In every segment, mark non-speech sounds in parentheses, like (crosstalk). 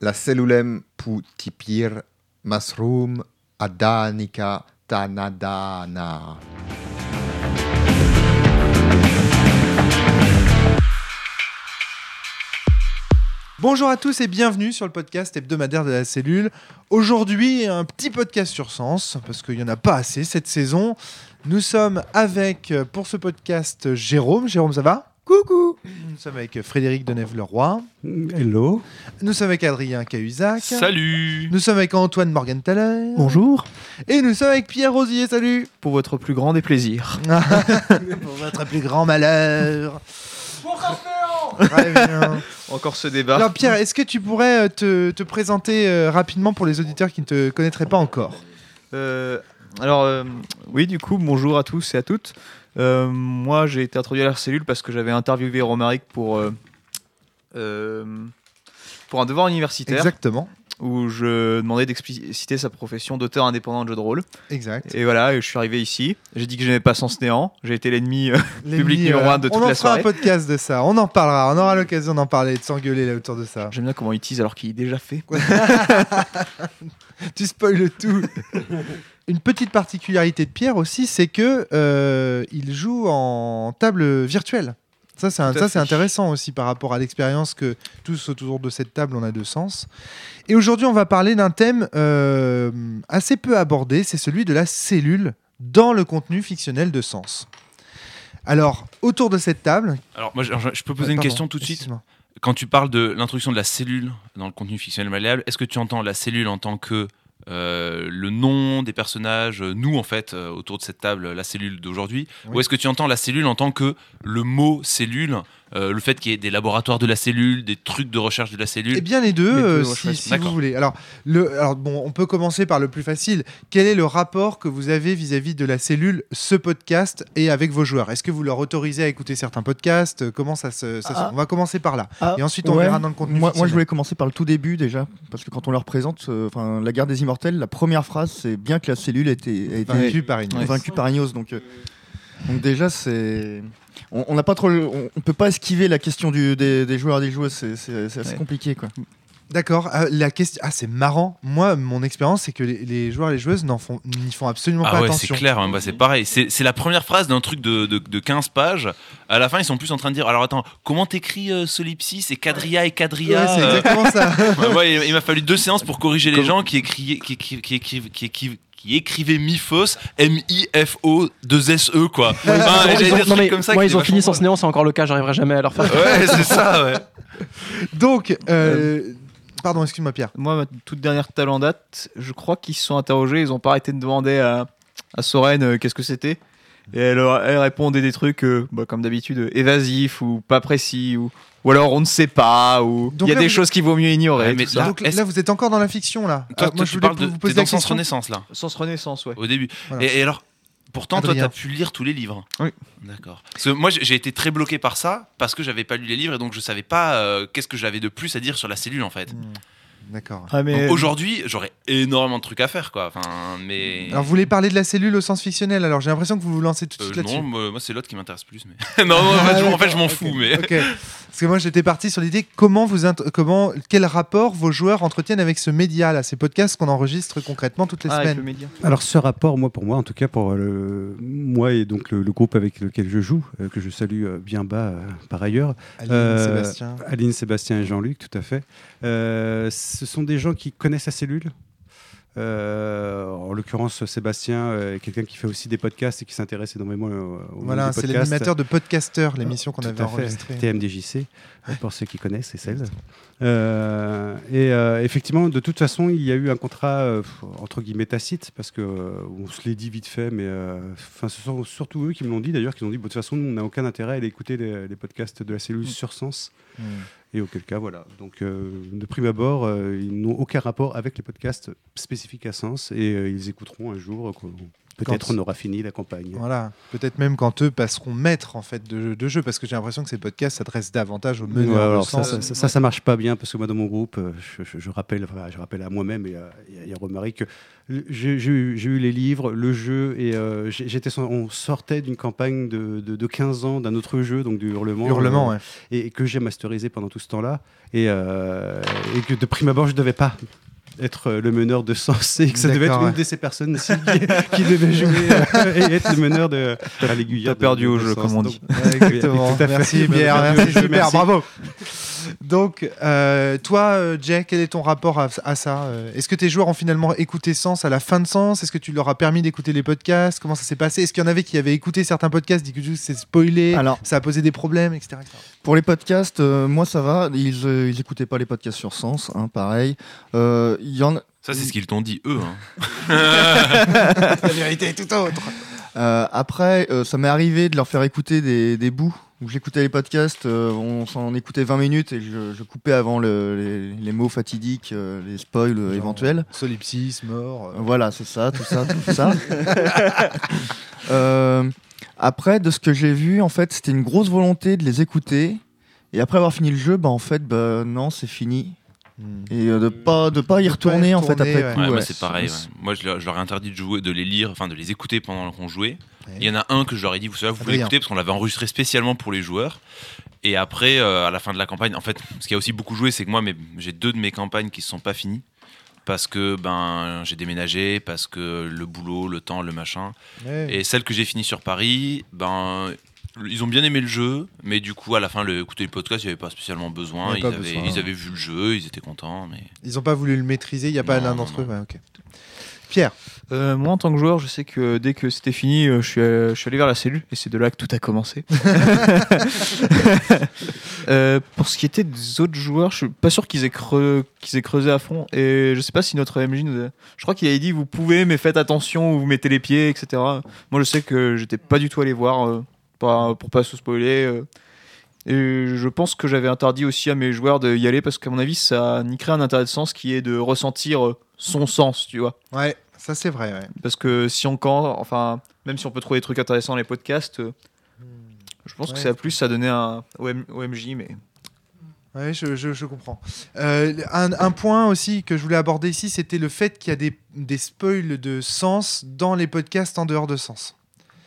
la cellulem putipir masrum adanica tanadana. Bonjour à tous et bienvenue sur le podcast hebdomadaire de la cellule. Aujourd'hui, un petit podcast sur Sens, parce qu'il n'y en a pas assez cette saison. Nous sommes avec, euh, pour ce podcast, Jérôme. Jérôme, ça va? Coucou Nous sommes avec Frédéric Deneuve-Leroy. Hello. Nous sommes avec Adrien Cahuzac. Salut Nous sommes avec Antoine Morgenthaler. Bonjour. Et nous sommes avec Pierre Rosier. Salut Pour votre plus grand des plaisirs. (laughs) Pour votre plus grand malheur. Très bien. Encore ce débat. Alors Pierre, est-ce que tu pourrais euh, te, te présenter euh, rapidement pour les auditeurs qui ne te connaîtraient pas encore? Euh, alors, euh, oui, du coup, bonjour à tous et à toutes. Euh, moi, j'ai été introduit à la cellule parce que j'avais interviewé Romaric pour, euh, euh, pour un devoir universitaire Exactement. où je demandais d'expliciter sa profession d'auteur indépendant de jeux de rôle. Exact. Et voilà, je suis arrivé ici. J'ai dit que j'aimais pas Sens Néant. J'ai été l'ennemi. euh, Public numéro euh, un de toute on en la fera soirée. un podcast de ça. On en parlera. On aura l'occasion d'en parler, de s'engueuler là autour de ça. J'aime bien comment il tease alors qu'il est déjà fait. (laughs) Tu spoiles tout. (laughs) Une petite particularité de Pierre aussi, c'est que euh, il joue en table virtuelle. Ça, c'est un- ça, intéressant aussi par rapport à l'expérience que tous autour de cette table on a de sens. Et aujourd'hui, on va parler d'un thème euh, assez peu abordé, c'est celui de la cellule dans le contenu fictionnel de sens. Alors, autour de cette table. Alors, moi, je, je peux poser une pardon, question tout de suite. Quand tu parles de l'introduction de la cellule dans le contenu fictionnel malléable, est-ce que tu entends la cellule en tant que euh, le nom des personnages, euh, nous en fait, euh, autour de cette table, la cellule d'aujourd'hui Oui. Ou est-ce que tu entends la cellule en tant que le mot cellule, euh, le fait qu'il y ait des laboratoires de la cellule, des trucs de recherche de la cellule Eh bien les deux, Les deux, euh, si, vous voulez. Alors, le, alors bon, on peut commencer par le plus facile. Quel est le rapport que vous avez vis-à-vis de la cellule, ce podcast et avec vos joueurs? Est-ce que vous leur autorisez à écouter certains podcasts? Comment ça se, ça se- Ah. On va commencer par là. Ah, Et ensuite, on ouais. verra dans le contenu. Moi, moi, je voulais commencer par le tout début déjà, parce que quand on leur présente euh, enfin, la guerre des immortels, la première phrase c'est bien que la cellule a été, a été Vaincu par Ignace. vaincue par Ignos. Donc, euh, donc déjà, c'est. On n'a pas trop, on, on peut pas esquiver la question du, des, des joueurs et des joueuses, c'est c'est- c'est assez Ouais. compliqué quoi. D'accord. Ah, la question. Ah, c'est marrant. Moi, mon expérience, c'est que les, les joueurs et les joueuses n'en font, n'y font absolument Ah pas ouais, c'est attention. clair, hein, bah, c'est pareil. C'est c'est la première phrase d'un truc de, de, de 15 pages. À la fin, ils sont plus en train de dire Alors attends, comment t'écris euh, solipsis et quadria et Ouais, quadria c'est euh, exactement ça. Ouais, (laughs) ouais, il, il m'a fallu deux séances pour corriger les gens qui écrivaient, qui, qui, qui, écrivaient- qui écrivaient Mifos, M-I-F-O, 2 S-E, quoi. Enfin, Ils ont- j'avais ils des ont- trucs non, mais comme ça moi, qui ils ont étaient fini sans néant, c'est encore le cas, j'arriverai jamais à leur faire. Ouais, c'est ça, ouais. (laughs) Donc, euh, pardon, excuse-moi, Pierre. Moi, ma toute dernière table en date, je crois qu'ils se sont interrogés, ils ont pas arrêté de demander à, à Soren euh, qu'est-ce que c'était. Et elle, leur- elle répondait des trucs, euh, bah, comme d'habitude, euh, évasifs ou pas précis, ou, ou alors on ne sait pas, ou il y a là, des vous- choses qu'il vaut mieux ignorer. Ouais, mais là- Donc est-ce- là, vous êtes encore dans la fiction, là. Toi, Ah, toi, je tu parles de. vous poser dans la Sens question. Renaissance, là, Sens Renaissance, ouais. au début. Voilà. Et, et alors, pourtant, toi, Adrien. t'as pu lire tous les livres. Oui. D'accord. Parce que moi, j'ai j'ai été très bloqué par ça, parce que j'avais pas lu les livres, et donc je savais pas euh, qu'est-ce que j'avais de plus à dire sur la cellule, en fait. Hmm, D'accord. Ah, mais Donc aujourd'hui, j'aurais énormément de trucs à faire, quoi. Enfin, mais. Alors, vous voulez parler de la cellule au sens fictionnel Alors, j'ai l'impression que vous vous lancez tout de Euh, suite là-dessus. non, moi, c'est l'autre qui m'intéresse plus. Mais... non, (laughs) non, en fait, je, en fait, je m'en Ok, fous, mais. Parce que moi, j'étais parti sur l'idée comment vous int- comment quel rapport vos joueurs entretiennent avec ce média là, ces podcasts qu'on enregistre concrètement toutes les Ah, avec le semaines. média. Alors ce rapport, moi pour moi, en tout cas pour le, moi et donc le, le groupe avec lequel je joue, euh, que je salue euh, bien bas euh, par ailleurs, Aline, Euh, Sébastien. Aline, Sébastien et Jean-Luc, tout à fait. Euh, ce sont des gens qui connaissent la cellule. Euh, en l'occurrence, Sébastien euh, est quelqu'un qui fait aussi des podcasts et qui s'intéresse énormément au monde Voilà, c'est l'animateur de Podcaster, l'émission qu'on avait enregistrée. TMDJC, pour ceux qui connaissent, et celles. Euh, et euh, effectivement, de toute façon, il y a eu un contrat euh, entre guillemets tacite, parce que on se l'est dit vite fait, mais enfin, ce sont surtout eux qui me l'ont dit d'ailleurs, qui ont dit, de toute façon, nous, on n'a aucun intérêt à aller écouter les, les podcasts de la cellule sur Sens. Hmm. Et auquel cas, voilà. Donc, euh, de prime abord, euh, ils n'ont aucun rapport avec les podcasts spécifiques à Sens, et euh, ils écouteront un jour. Peut-être Quand- on aura fini la campagne. Voilà. Peut-être même quand eux passeront maître en fait de, de jeu, parce que j'ai l'impression que ces podcasts s'adressent davantage aux meneurs alors ça, ça, ça, marche pas bien parce que moi dans mon groupe, euh, je, je- je rappelle, je rappelle à moi-même et à, et à- Romaric que j'ai j'ai eu j'ai eu les livres, le jeu et euh, j'étais, on sortait d'une campagne de, de, de 15 ans d'un autre jeu, donc du hurlement, Hurlement, euh, ouais. et, et que j'ai masterisé pendant tout ce temps-là et, euh, et que de prime abord je devais pas être euh, le meneur de sens et que ça devait être une de ces personnes qui, qui devait jouer euh, et être le meneur de à l'aiguilleur. T'as perdu de- au jeu, comme on Donc, dit. Ouais, exactement. Tout à fait. Merci, Pierre. Merci, merci. bravo. Donc, euh, toi, euh, Jay, quel est ton rapport à, à ça Euh, Est-ce que tes joueurs ont finalement écouté Sens à la fin de Sens Est-ce que tu leur as permis d'écouter les podcasts Comment ça s'est passé Est-ce qu'il y en avait qui avaient écouté certains podcasts, dit que c'est spoilé, Alors, ça a posé des problèmes, etc. etc. pour les podcasts, euh, moi ça va. Ils, euh, ils écoutaient pas les podcasts sur Sens, hein, pareil. Euh, Il y en a- Ça, c'est ce qu'ils t'ont dit, eux. hein. (laughs) La vérité est tout autre. Euh, après, euh, ça m'est arrivé de leur faire écouter des, des bouts j'écoutais les podcasts, euh, on s'en écoutait 20 minutes et je, je coupais avant le- les, les mots fatidiques, euh, les spoils euh, Genre, éventuels. Solipsis, mort. euh, Voilà, c'est ça, tout ça, tout ça. (laughs) Après, de ce que j'ai vu, en fait, c'était une grosse volonté de les écouter. Et après avoir fini le jeu, bah en fait, bah non, c'est fini. Hmm. Et euh, de pas de pas y retourner en fait après ouais. coup. Ouais, moi, ouais. c'est pareil. ouais. Moi, je leur, je leur ai interdit de jouer, de les lire, enfin de les écouter pendant qu'on jouait. Ouais. Il y en a un que je leur ai dit, vous savez, vous pouvez l'écouter parce qu'on l'avait enregistré spécialement pour les joueurs. Et après, euh, à la fin de la campagne, en fait, ce qui a aussi beaucoup joué, c'est que moi, mes- j'ai deux de mes campagnes qui ne sont pas finies. Parce que ben j'ai déménagé, parce que le boulot, le temps, le machin. Ouais. Et celle que j'ai finie sur Paris, ben ils ont bien aimé le jeu, mais du coup à la fin le écouter le podcast, il n'y avait pas spécialement besoin. Ils pas avaient, besoin. ils avaient vu le jeu, ils étaient contents, mais Ils n'ont pas voulu le maîtriser, il n'y a pas l'un d'entre eux. ouais. Pierre, Euh, moi, en tant que joueur, je sais que dès que c'était fini, euh, je suis, euh, je suis allé vers la cellule et c'est de là que tout a commencé. (laughs) Euh, pour ce qui était des autres joueurs, je suis pas sûr qu'ils aient, creux- qu'ils aient creusé à fond. Et je sais pas si notre MJ nous a... Je crois qu'il avait dit vous pouvez, mais faites attention où vous mettez les pieds, etc. Moi, je sais que j'étais pas du tout allé voir euh, pas- pour pas se spoiler. euh. Et je pense que j'avais interdit aussi à mes joueurs d'y aller parce qu'à mon avis, ça niquerait un intérêt de sens qui est de ressentir euh, son sens, tu vois. ouais, ça c'est vrai. ouais. Parce que si on quand, enfin, même si on peut trouver des trucs intéressants dans les podcasts, euh, je pense que ça a plus à donner un OM OMJ, mais Ouais, je, je- je comprends. Euh, un, un point aussi que je voulais aborder ici, c'était le fait qu'il y a des, des spoils de sens dans les podcasts en dehors de sens.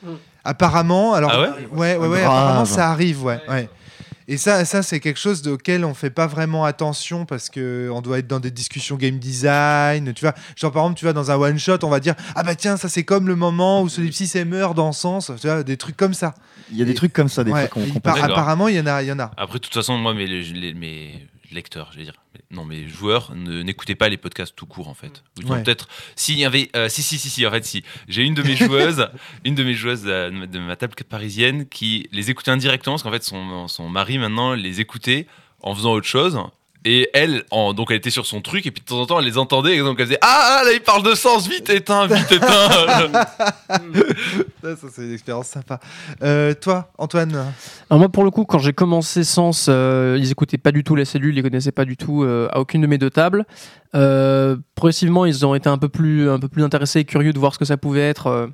Mm. Apparemment, alors Ah ouais ouais, ouais, apparemment ça arrive, ouais. ouais. Et ça, ça c'est quelque chose auquel on fait pas vraiment attention parce que on doit être dans des discussions game design, tu vois. Genre par exemple, tu vois dans un one shot, on va dire ah bah tiens ça c'est comme le moment où Solipsis meurt dans Sens, tu vois, des trucs comme ça. Il y a des trucs comme ça des Ouais, fois qu'on peut- apparemment il y en a, il y en a. Après, de toute façon, moi, mes, les- mes lecteurs, je vais dire, non, mes joueurs ne- n'écoutaient pas les podcasts tout court, en fait. Ouais. peut-être, s'il y avait, euh, si, si, si, si, en fait, si. J'ai une de mes (laughs) joueuses, une de mes joueuses euh, de ma table parisienne qui les écoutait indirectement, parce qu'en fait, son, son mari maintenant les écoutait en faisant autre chose. Et elle, en, donc elle était sur son truc, et puis de temps en temps, elle les entendait, et donc elle faisait Ah, ah, là, il parle de sens, vite éteins, vite éteins. Ça, (laughs) ça, c'est une expérience sympa. Euh, toi, Antoine Alors moi, pour le coup, quand j'ai commencé Sens, euh, ils écoutaient pas du tout la cellule, ils connaissaient pas du tout euh, à aucune de mes deux tables. Euh, progressivement, ils ont été un peu plus, un peu plus intéressés et curieux de voir ce que ça pouvait être euh,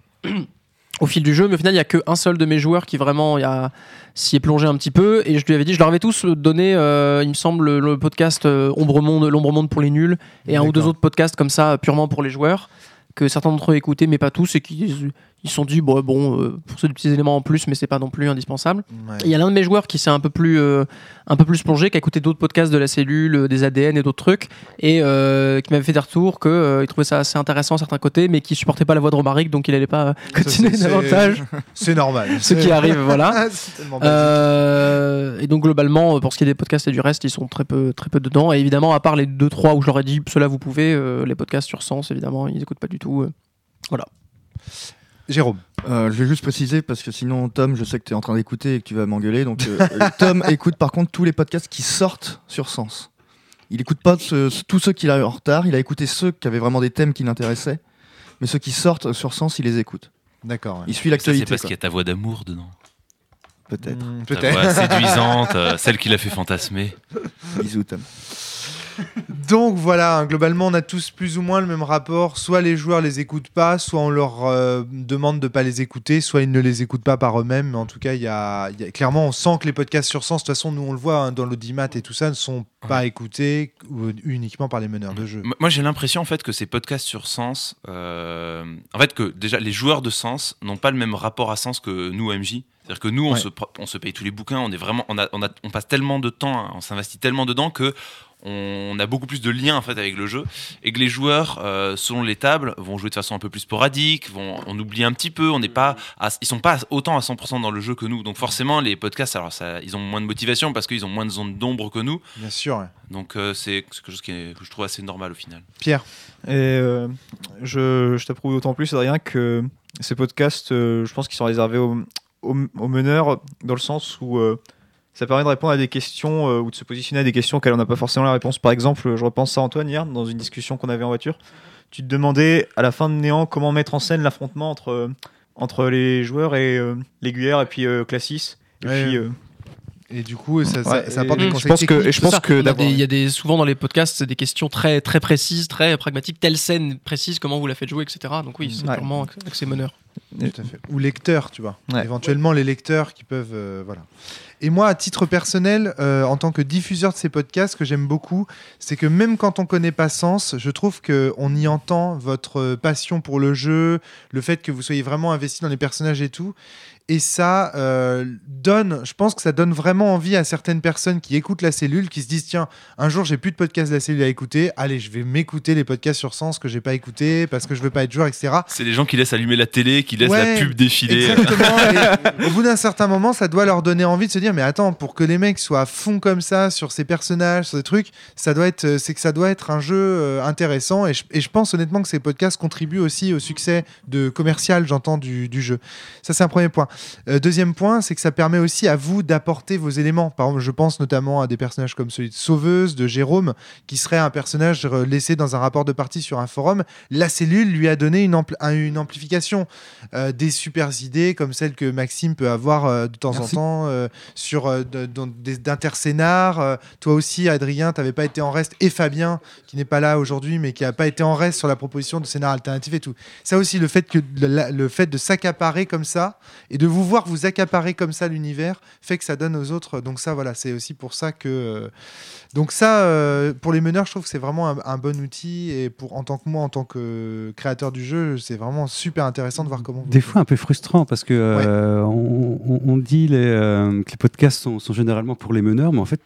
au fil du jeu. Mais au final, il y a qu'un seul de mes joueurs qui vraiment il y a- s'y est plongé un petit peu. Et je lui avais dit, je leur avais tous donné, euh, il me semble, le, podcast euh, Ombre Monde, l'Ombre Monde pour les nuls, et un ou deux autres podcasts comme ça, purement pour les joueurs que certains d'entre eux écoutaient mais pas tous et qui ils se sont dit bon, bon euh, pour ces petits éléments en plus mais c'est pas non plus indispensable Ouais. il y a l'un de mes joueurs qui s'est un peu plus euh, un peu plus plongé, qui a écouté d'autres podcasts de la cellule, euh, des ADN et d'autres trucs, et euh, qui m'avait fait des retours que euh, il trouvait ça assez intéressant à certains côtés, mais qui supportait pas la voix de Romaric, donc il allait pas continuer davantage. (laughs) C'est normal. Ce qui arrive, voilà. (laughs) Et donc globalement, pour ce qui est des podcasts et du reste, ils sont très peu très peu dedans. Et évidemment, à part les deux trois où je leur ai dit, cela vous pouvez, les podcasts sur Sens, évidemment, ils écoutent pas du tout. euh. Jérôme. Euh, je vais juste préciser parce que sinon Tom, je sais que tu es en train d'écouter et que tu vas m'engueuler. Donc euh, euh, (laughs) Tom écoute par contre tous les podcasts qui sortent sur Sens. Il écoute pas ce- ce- tous ceux qu'il a eu en retard. Il a écouté ceux qui avaient vraiment des thèmes qui l'intéressaient. Mais ceux qui sortent sur Sens, il les écoute. D'accord. ouais. Il suit Ça, c'est l'actualité. parce qu'il y a ta voix d'amour dedans. Peut-être. Hmm, Ta Peut-être. voix (laughs) séduisante, euh, celle qui l'a fait fantasmer. Bisous Tom. (laughs) Donc voilà, hein, globalement, on a tous plus ou moins le même rapport. Soit les joueurs les écoutent pas, soit on leur euh, demande de pas les écouter, soit ils ne les écoutent pas par eux-mêmes. Mais en tout cas, il y a, il y a- clairement, on sent que les podcasts sur Sens, de toute façon, nous on le voit hein, dans l'audimat et tout ça, ne sont pas écoutés ou- uniquement par les meneurs de jeu. Moi, j'ai l'impression en fait que ces podcasts sur Sens, euh, en fait que déjà les joueurs de Sens n'ont pas le même rapport à Sens que nous MJ. C'est-à-dire que nous, on, Ouais. se, pro- on se paye tous les bouquins, on est vraiment, on, a, on, a- on passe tellement de temps, hein, on s'investit tellement dedans que on a beaucoup plus de liens en fait avec le jeu et que les joueurs, euh, selon les tables, vont jouer de façon un peu plus sporadique, vont, on oublie un petit peu, on n'est pas, à- ils sont pas autant à 100% dans le jeu que nous. Donc forcément, les podcasts, alors ça, ils ont moins de motivation parce qu'ils ont moins de zones d'ombre que nous. Bien sûr. ouais. Donc euh, c'est quelque chose qui est- que je trouve assez normal au final. Pierre, Et euh, je, je t'approuve d'autant plus, Adrien, que ces podcasts, euh, je pense qu'ils sont réservés aux, aux, aux meneurs, dans le sens où euh, ça permet de répondre à des questions euh, ou de se positionner à des questions auxquelles on n'a pas forcément la réponse. Par exemple, je repense à Antoine hier, dans une discussion qu'on avait en voiture. Tu te demandais à la fin de Néant comment mettre en scène l'affrontement entre, euh, entre les joueurs et euh, l'aiguillère et puis euh, Classis. Et Ouais. puis, et du coup, ça, ça- Ouais, ça apporte des je conseils pense que- je pense que on il y a des souvent dans les podcasts des questions très très précises, très pragmatiques, telle scène précise, comment vous la faites jouer, etc. Donc oui, c'est Ouais. purement meneur. Fait. Ou lecteurs, tu vois. Ouais. Éventuellement les lecteurs qui peuvent. euh, voilà. Et moi, à titre personnel, euh, en tant que diffuseur de ces podcasts, ce que j'aime beaucoup, c'est que même quand on connaît pas Sens, je trouve qu'on y entend votre passion pour le jeu, le fait que vous soyez vraiment investi dans les personnages et tout. Et ça euh, donne, je pense que ça donne vraiment envie à certaines personnes qui écoutent la cellule, qui se disent tiens, un jour j'ai plus de podcast de la cellule à écouter, allez, je vais m'écouter les podcasts sur Sens que j'ai pas écouté parce que je veux pas être joueur, etc. C'est les gens qui laissent allumer la télé, qui laissent Ouais, la pub défiler. Exactement. (laughs) Et au bout d'un certain moment, ça doit leur donner envie de se dire mais attends, pour que les mecs soient à fond comme ça sur ces personnages, sur ces trucs, ça doit être, c'est que ça doit être un jeu euh, intéressant. Et je, et je pense honnêtement que ces podcasts contribuent aussi au succès de commercial, j'entends du, du jeu. Ça c'est un premier point. Euh, deuxième point, c'est que ça permet aussi à vous d'apporter vos éléments. Par exemple, je pense notamment à des personnages comme celui de Sauveuse, de Jérôme, qui serait un personnage euh, laissé dans un rapport de partie sur un forum. La cellule lui a donné une, ampli- un- une amplification euh, des super idées comme celles que Maxime peut avoir euh, de temps Merci. en temps sur. Euh, toi aussi, Adrien, tu n'avais pas été en reste, et Fabien, qui n'est pas là aujourd'hui, mais qui n'a pas été en reste sur la proposition de scénar alternatif et tout. Ça aussi, le fait, que, le fait de s'accaparer comme ça et de vous voir vous accaparer comme ça l'univers fait que ça donne aux autres. Donc ça, voilà, c'est aussi pour ça que... euh, donc ça, euh, pour les meneurs, je trouve que c'est vraiment un, un bon outil. Et pour en tant que moi, en tant que créateur du jeu, c'est vraiment super intéressant de voir comment. Des fois un peu frustrant parce que euh, on, on- on dit les, euh, que les podcasts sont, sont généralement pour les meneurs, mais en fait,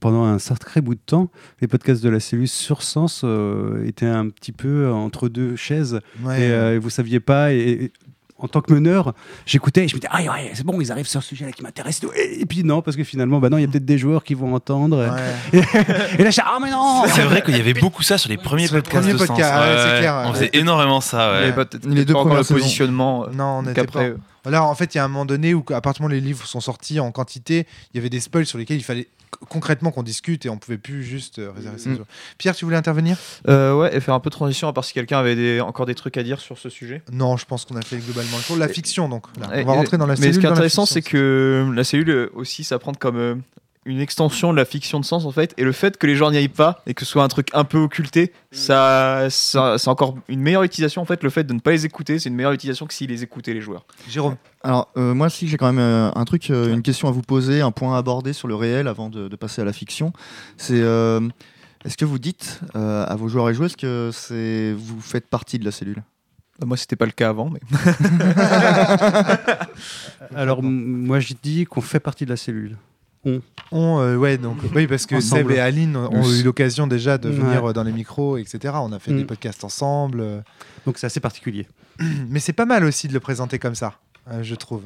pendant un sacré bout de temps, les podcasts de la cellule sur Sens euh, étaient un petit peu entre deux chaises. Ouais. et euh, vous saviez pas. Et, et en tant que meneur, j'écoutais et je me disais, ah ouais, c'est bon, ils arrivent sur ce sujet-là qui m'intéresse. et puis non, parce que finalement, bah non, il y a peut-être des joueurs qui vont entendre. Ouais. (laughs) Et là, je ah mais non C'est vrai qu'il y avait beaucoup ça sur les premiers Sur les podcasts. premiers de podcasts, Sens. ouais, c'est clair, On ouais. faisait énormément ça. peut-être Les deux premières le positionnement. euh, Non, on n'était qu'après. pas. Là, en fait, il y a un moment donné où, à partir du moment où les livres sont sortis en quantité, il y avait des spoils sur lesquels il fallait concrètement qu'on discute et on pouvait plus juste euh, réserver ça. Mm. Pierre, tu voulais intervenir? Euh, ouais, et faire un peu de transition, à part si quelqu'un avait des- encore des trucs à dire sur ce sujet? Non, je pense qu'on a fait globalement le tour. La fiction, donc. Là, on va rentrer dans la Mais cellule. ce qui est intéressant, c'est que la cellule euh, aussi s'apprend comme euh, une extension de la fiction de sens en fait. Et le fait que les gens n'y aillent pas et que ce soit un truc un peu occulté, ça, ça c'est encore une meilleure utilisation en fait. Le fait de ne pas les écouter, c'est une meilleure utilisation que s'ils les écoutaient les joueurs. Jérôme. Alors, euh, moi aussi, j'ai quand même euh, un truc, euh, une question à vous poser, un point à aborder sur le réel avant de, de passer à la fiction. C'est euh, est-ce que vous dites euh, à vos joueurs et joueuses que c'est vous faites partie de la cellule? Bah, moi, c'était pas le cas avant, mais (laughs) Alors, moi, je dis qu'on fait partie de la cellule. On, euh, ouais, donc, oui, parce que Ensemble. Seb et Aline ont eu l'occasion déjà de venir Ouais. euh, dans les micros, etc. On a fait Mm. des podcasts ensemble. euh. Donc, c'est assez particulier. (clears throat) Mais c'est pas mal aussi de le présenter comme ça, euh, je trouve.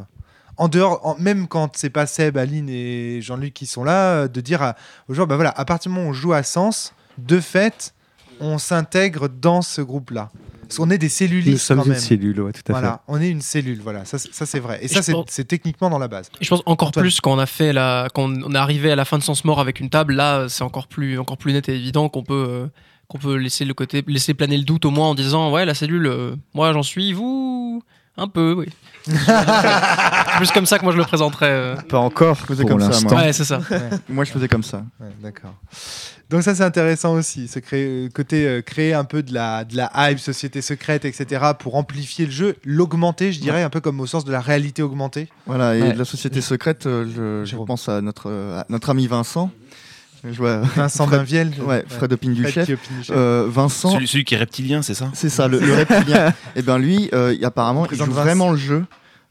En dehors, en- même quand c'est pas Seb, Aline et Jean-Luc qui sont là, de dire à- aux joueurs, bah voilà, à partir du moment où on joue à Sens, de fait, on s'intègre dans ce groupe-là. Parce qu'on est des Nous cellulistes sommes quand une cellule, ouais, tout à Voilà, on est une cellule, voilà, ça, c'est- ça c'est vrai. Et ça, c'est pense- techniquement dans la base. Et je pense encore Antoine. plus quand on a fait la, quand on est arrivé à la fin de Sens Mort avec une table, là, c'est encore plus, encore plus net et évident qu'on peut, euh, qu'on peut laisser le côté, laisser planer le doute au moins en disant, ouais, la cellule, euh, moi j'en suis, vous, Un peu, oui. (laughs) C'est plus comme ça que moi je le présenterais. euh. Pas encore. Je faisais pour comme ça, moi. Ouais, c'est ça. (laughs) Moi, je faisais comme ça. Ouais, D'accord. Donc ça c'est intéressant aussi, ce cré- côté euh, créer un peu de la, de la hype, société secrète, etc. pour amplifier le jeu, l'augmenter, je dirais, un peu comme au sens de la réalité augmentée. Voilà, et Ouais. de la société secrète, euh, je, pense à notre, euh, à notre ami Vincent. Je vois, Vincent Fred- Bainviel. ouais, Fred Opine du Fred chef. qui opine du chef. Euh, Vincent, Celui, celui qui est reptilien, c'est ça c'est ça, le, le reptilien. (laughs) et bien lui, euh, apparemment, il joue Vincent. vraiment le jeu.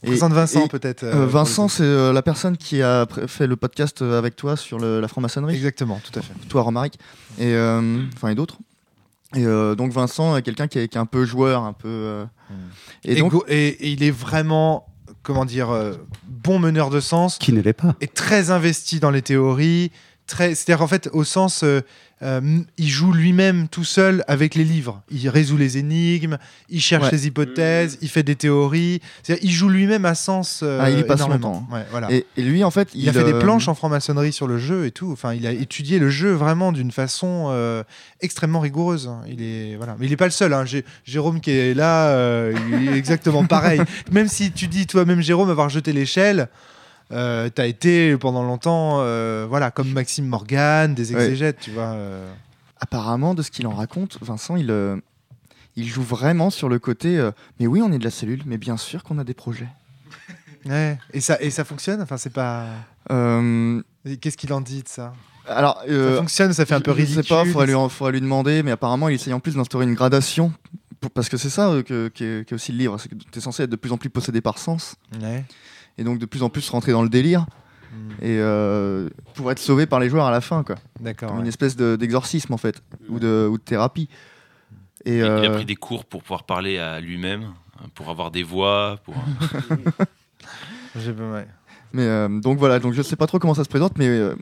Et- Présente Vincent et, peut-être. euh, euh, Vincent, c'est euh, la personne qui a fait le podcast euh, avec toi sur le- la franc-maçonnerie. Exactement, tout à fait. toi Romaric et euh, enfin et d'autres et euh, donc Vincent est quelqu'un qui est, qui est un peu joueur un peu euh, et Et, donc et- et il est vraiment, comment dire, euh, bon meneur de sens, Qui ne l'est pas. est très investi dans les théories. Très, c'est-à-dire en fait au sens, euh, euh, il joue lui-même tout seul avec les livres. Il résout les énigmes, il cherche Ouais. les hypothèses, il fait des théories. C'est-à-dire, il joue lui-même à sens. euh, Ah, il y passe énormément. longtemps. Ouais, voilà. et, et lui en fait il, a fait des planches en franc-maçonnerie sur le jeu et tout. Enfin, il a étudié le jeu vraiment d'une façon extrêmement rigoureuse. hein. Il est voilà, mais il est pas le seul. hein. Jérôme qui est là, il est exactement pareil. (laughs) Même si tu dis toi-même Jérôme avoir jeté l'échelle. Euh, t'as été pendant longtemps, euh, voilà, comme Maxime Morgan, des Ouais. exégètes, tu vois. euh. apparemment de ce qu'il en raconte Vincent il euh, il joue vraiment sur le côté mais oui on est de la cellule mais bien sûr qu'on a des projets (laughs) Ouais. Et ça, et ça fonctionne? Enfin, c'est pas. Qu'est-ce qu'il en dit de ça? alors Ça fonctionne, ça fait un peu je ridicule. sais pas faudrait lui, faudrait lui demander mais apparemment il essaye en plus d'instaurer une gradation parce que c'est ça euh, que, qui est, aussi le livre c'est que tu es censé être de plus en plus possédé par sens Ouais. Et donc de plus en plus rentrer dans le délire Hmm. et euh, pour être sauvé par les joueurs à la fin quoi D'accord. Comme ouais. une espèce de- d'exorcisme en fait ou de, ou de thérapie et Il- Il a euh, pris des cours pour pouvoir parler à lui-même, hein, pour avoir des voix. Pour... (laughs) (laughs) Mais euh, donc voilà donc je sais pas trop comment ça se présente mais euh,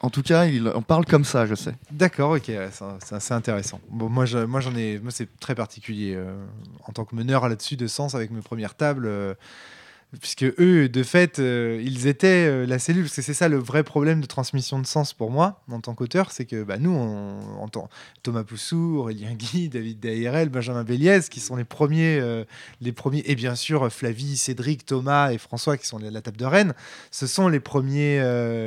en tout cas il on parle comme ça je sais D'accord, ok, ouais, c'est intéressant. Bon, moi, je- moi, j'en ai, moi, c'est très particulier euh, en tant que meneur là-dessus de sens avec mes premières tables, euh, puisque eux, de fait, euh, ils étaient euh, la cellule, parce que c'est ça le vrai problème de transmission de sens pour moi en tant qu'auteur, c'est que bah, nous, on, entend Thomas Poussou, Aurélien Guy, (laughs) David Dairel, Benjamin Béliès, qui sont les premiers, euh, les premiers, et bien sûr Flavie, Cédric, Thomas et François, qui sont la table de Rennes ce sont les premiers,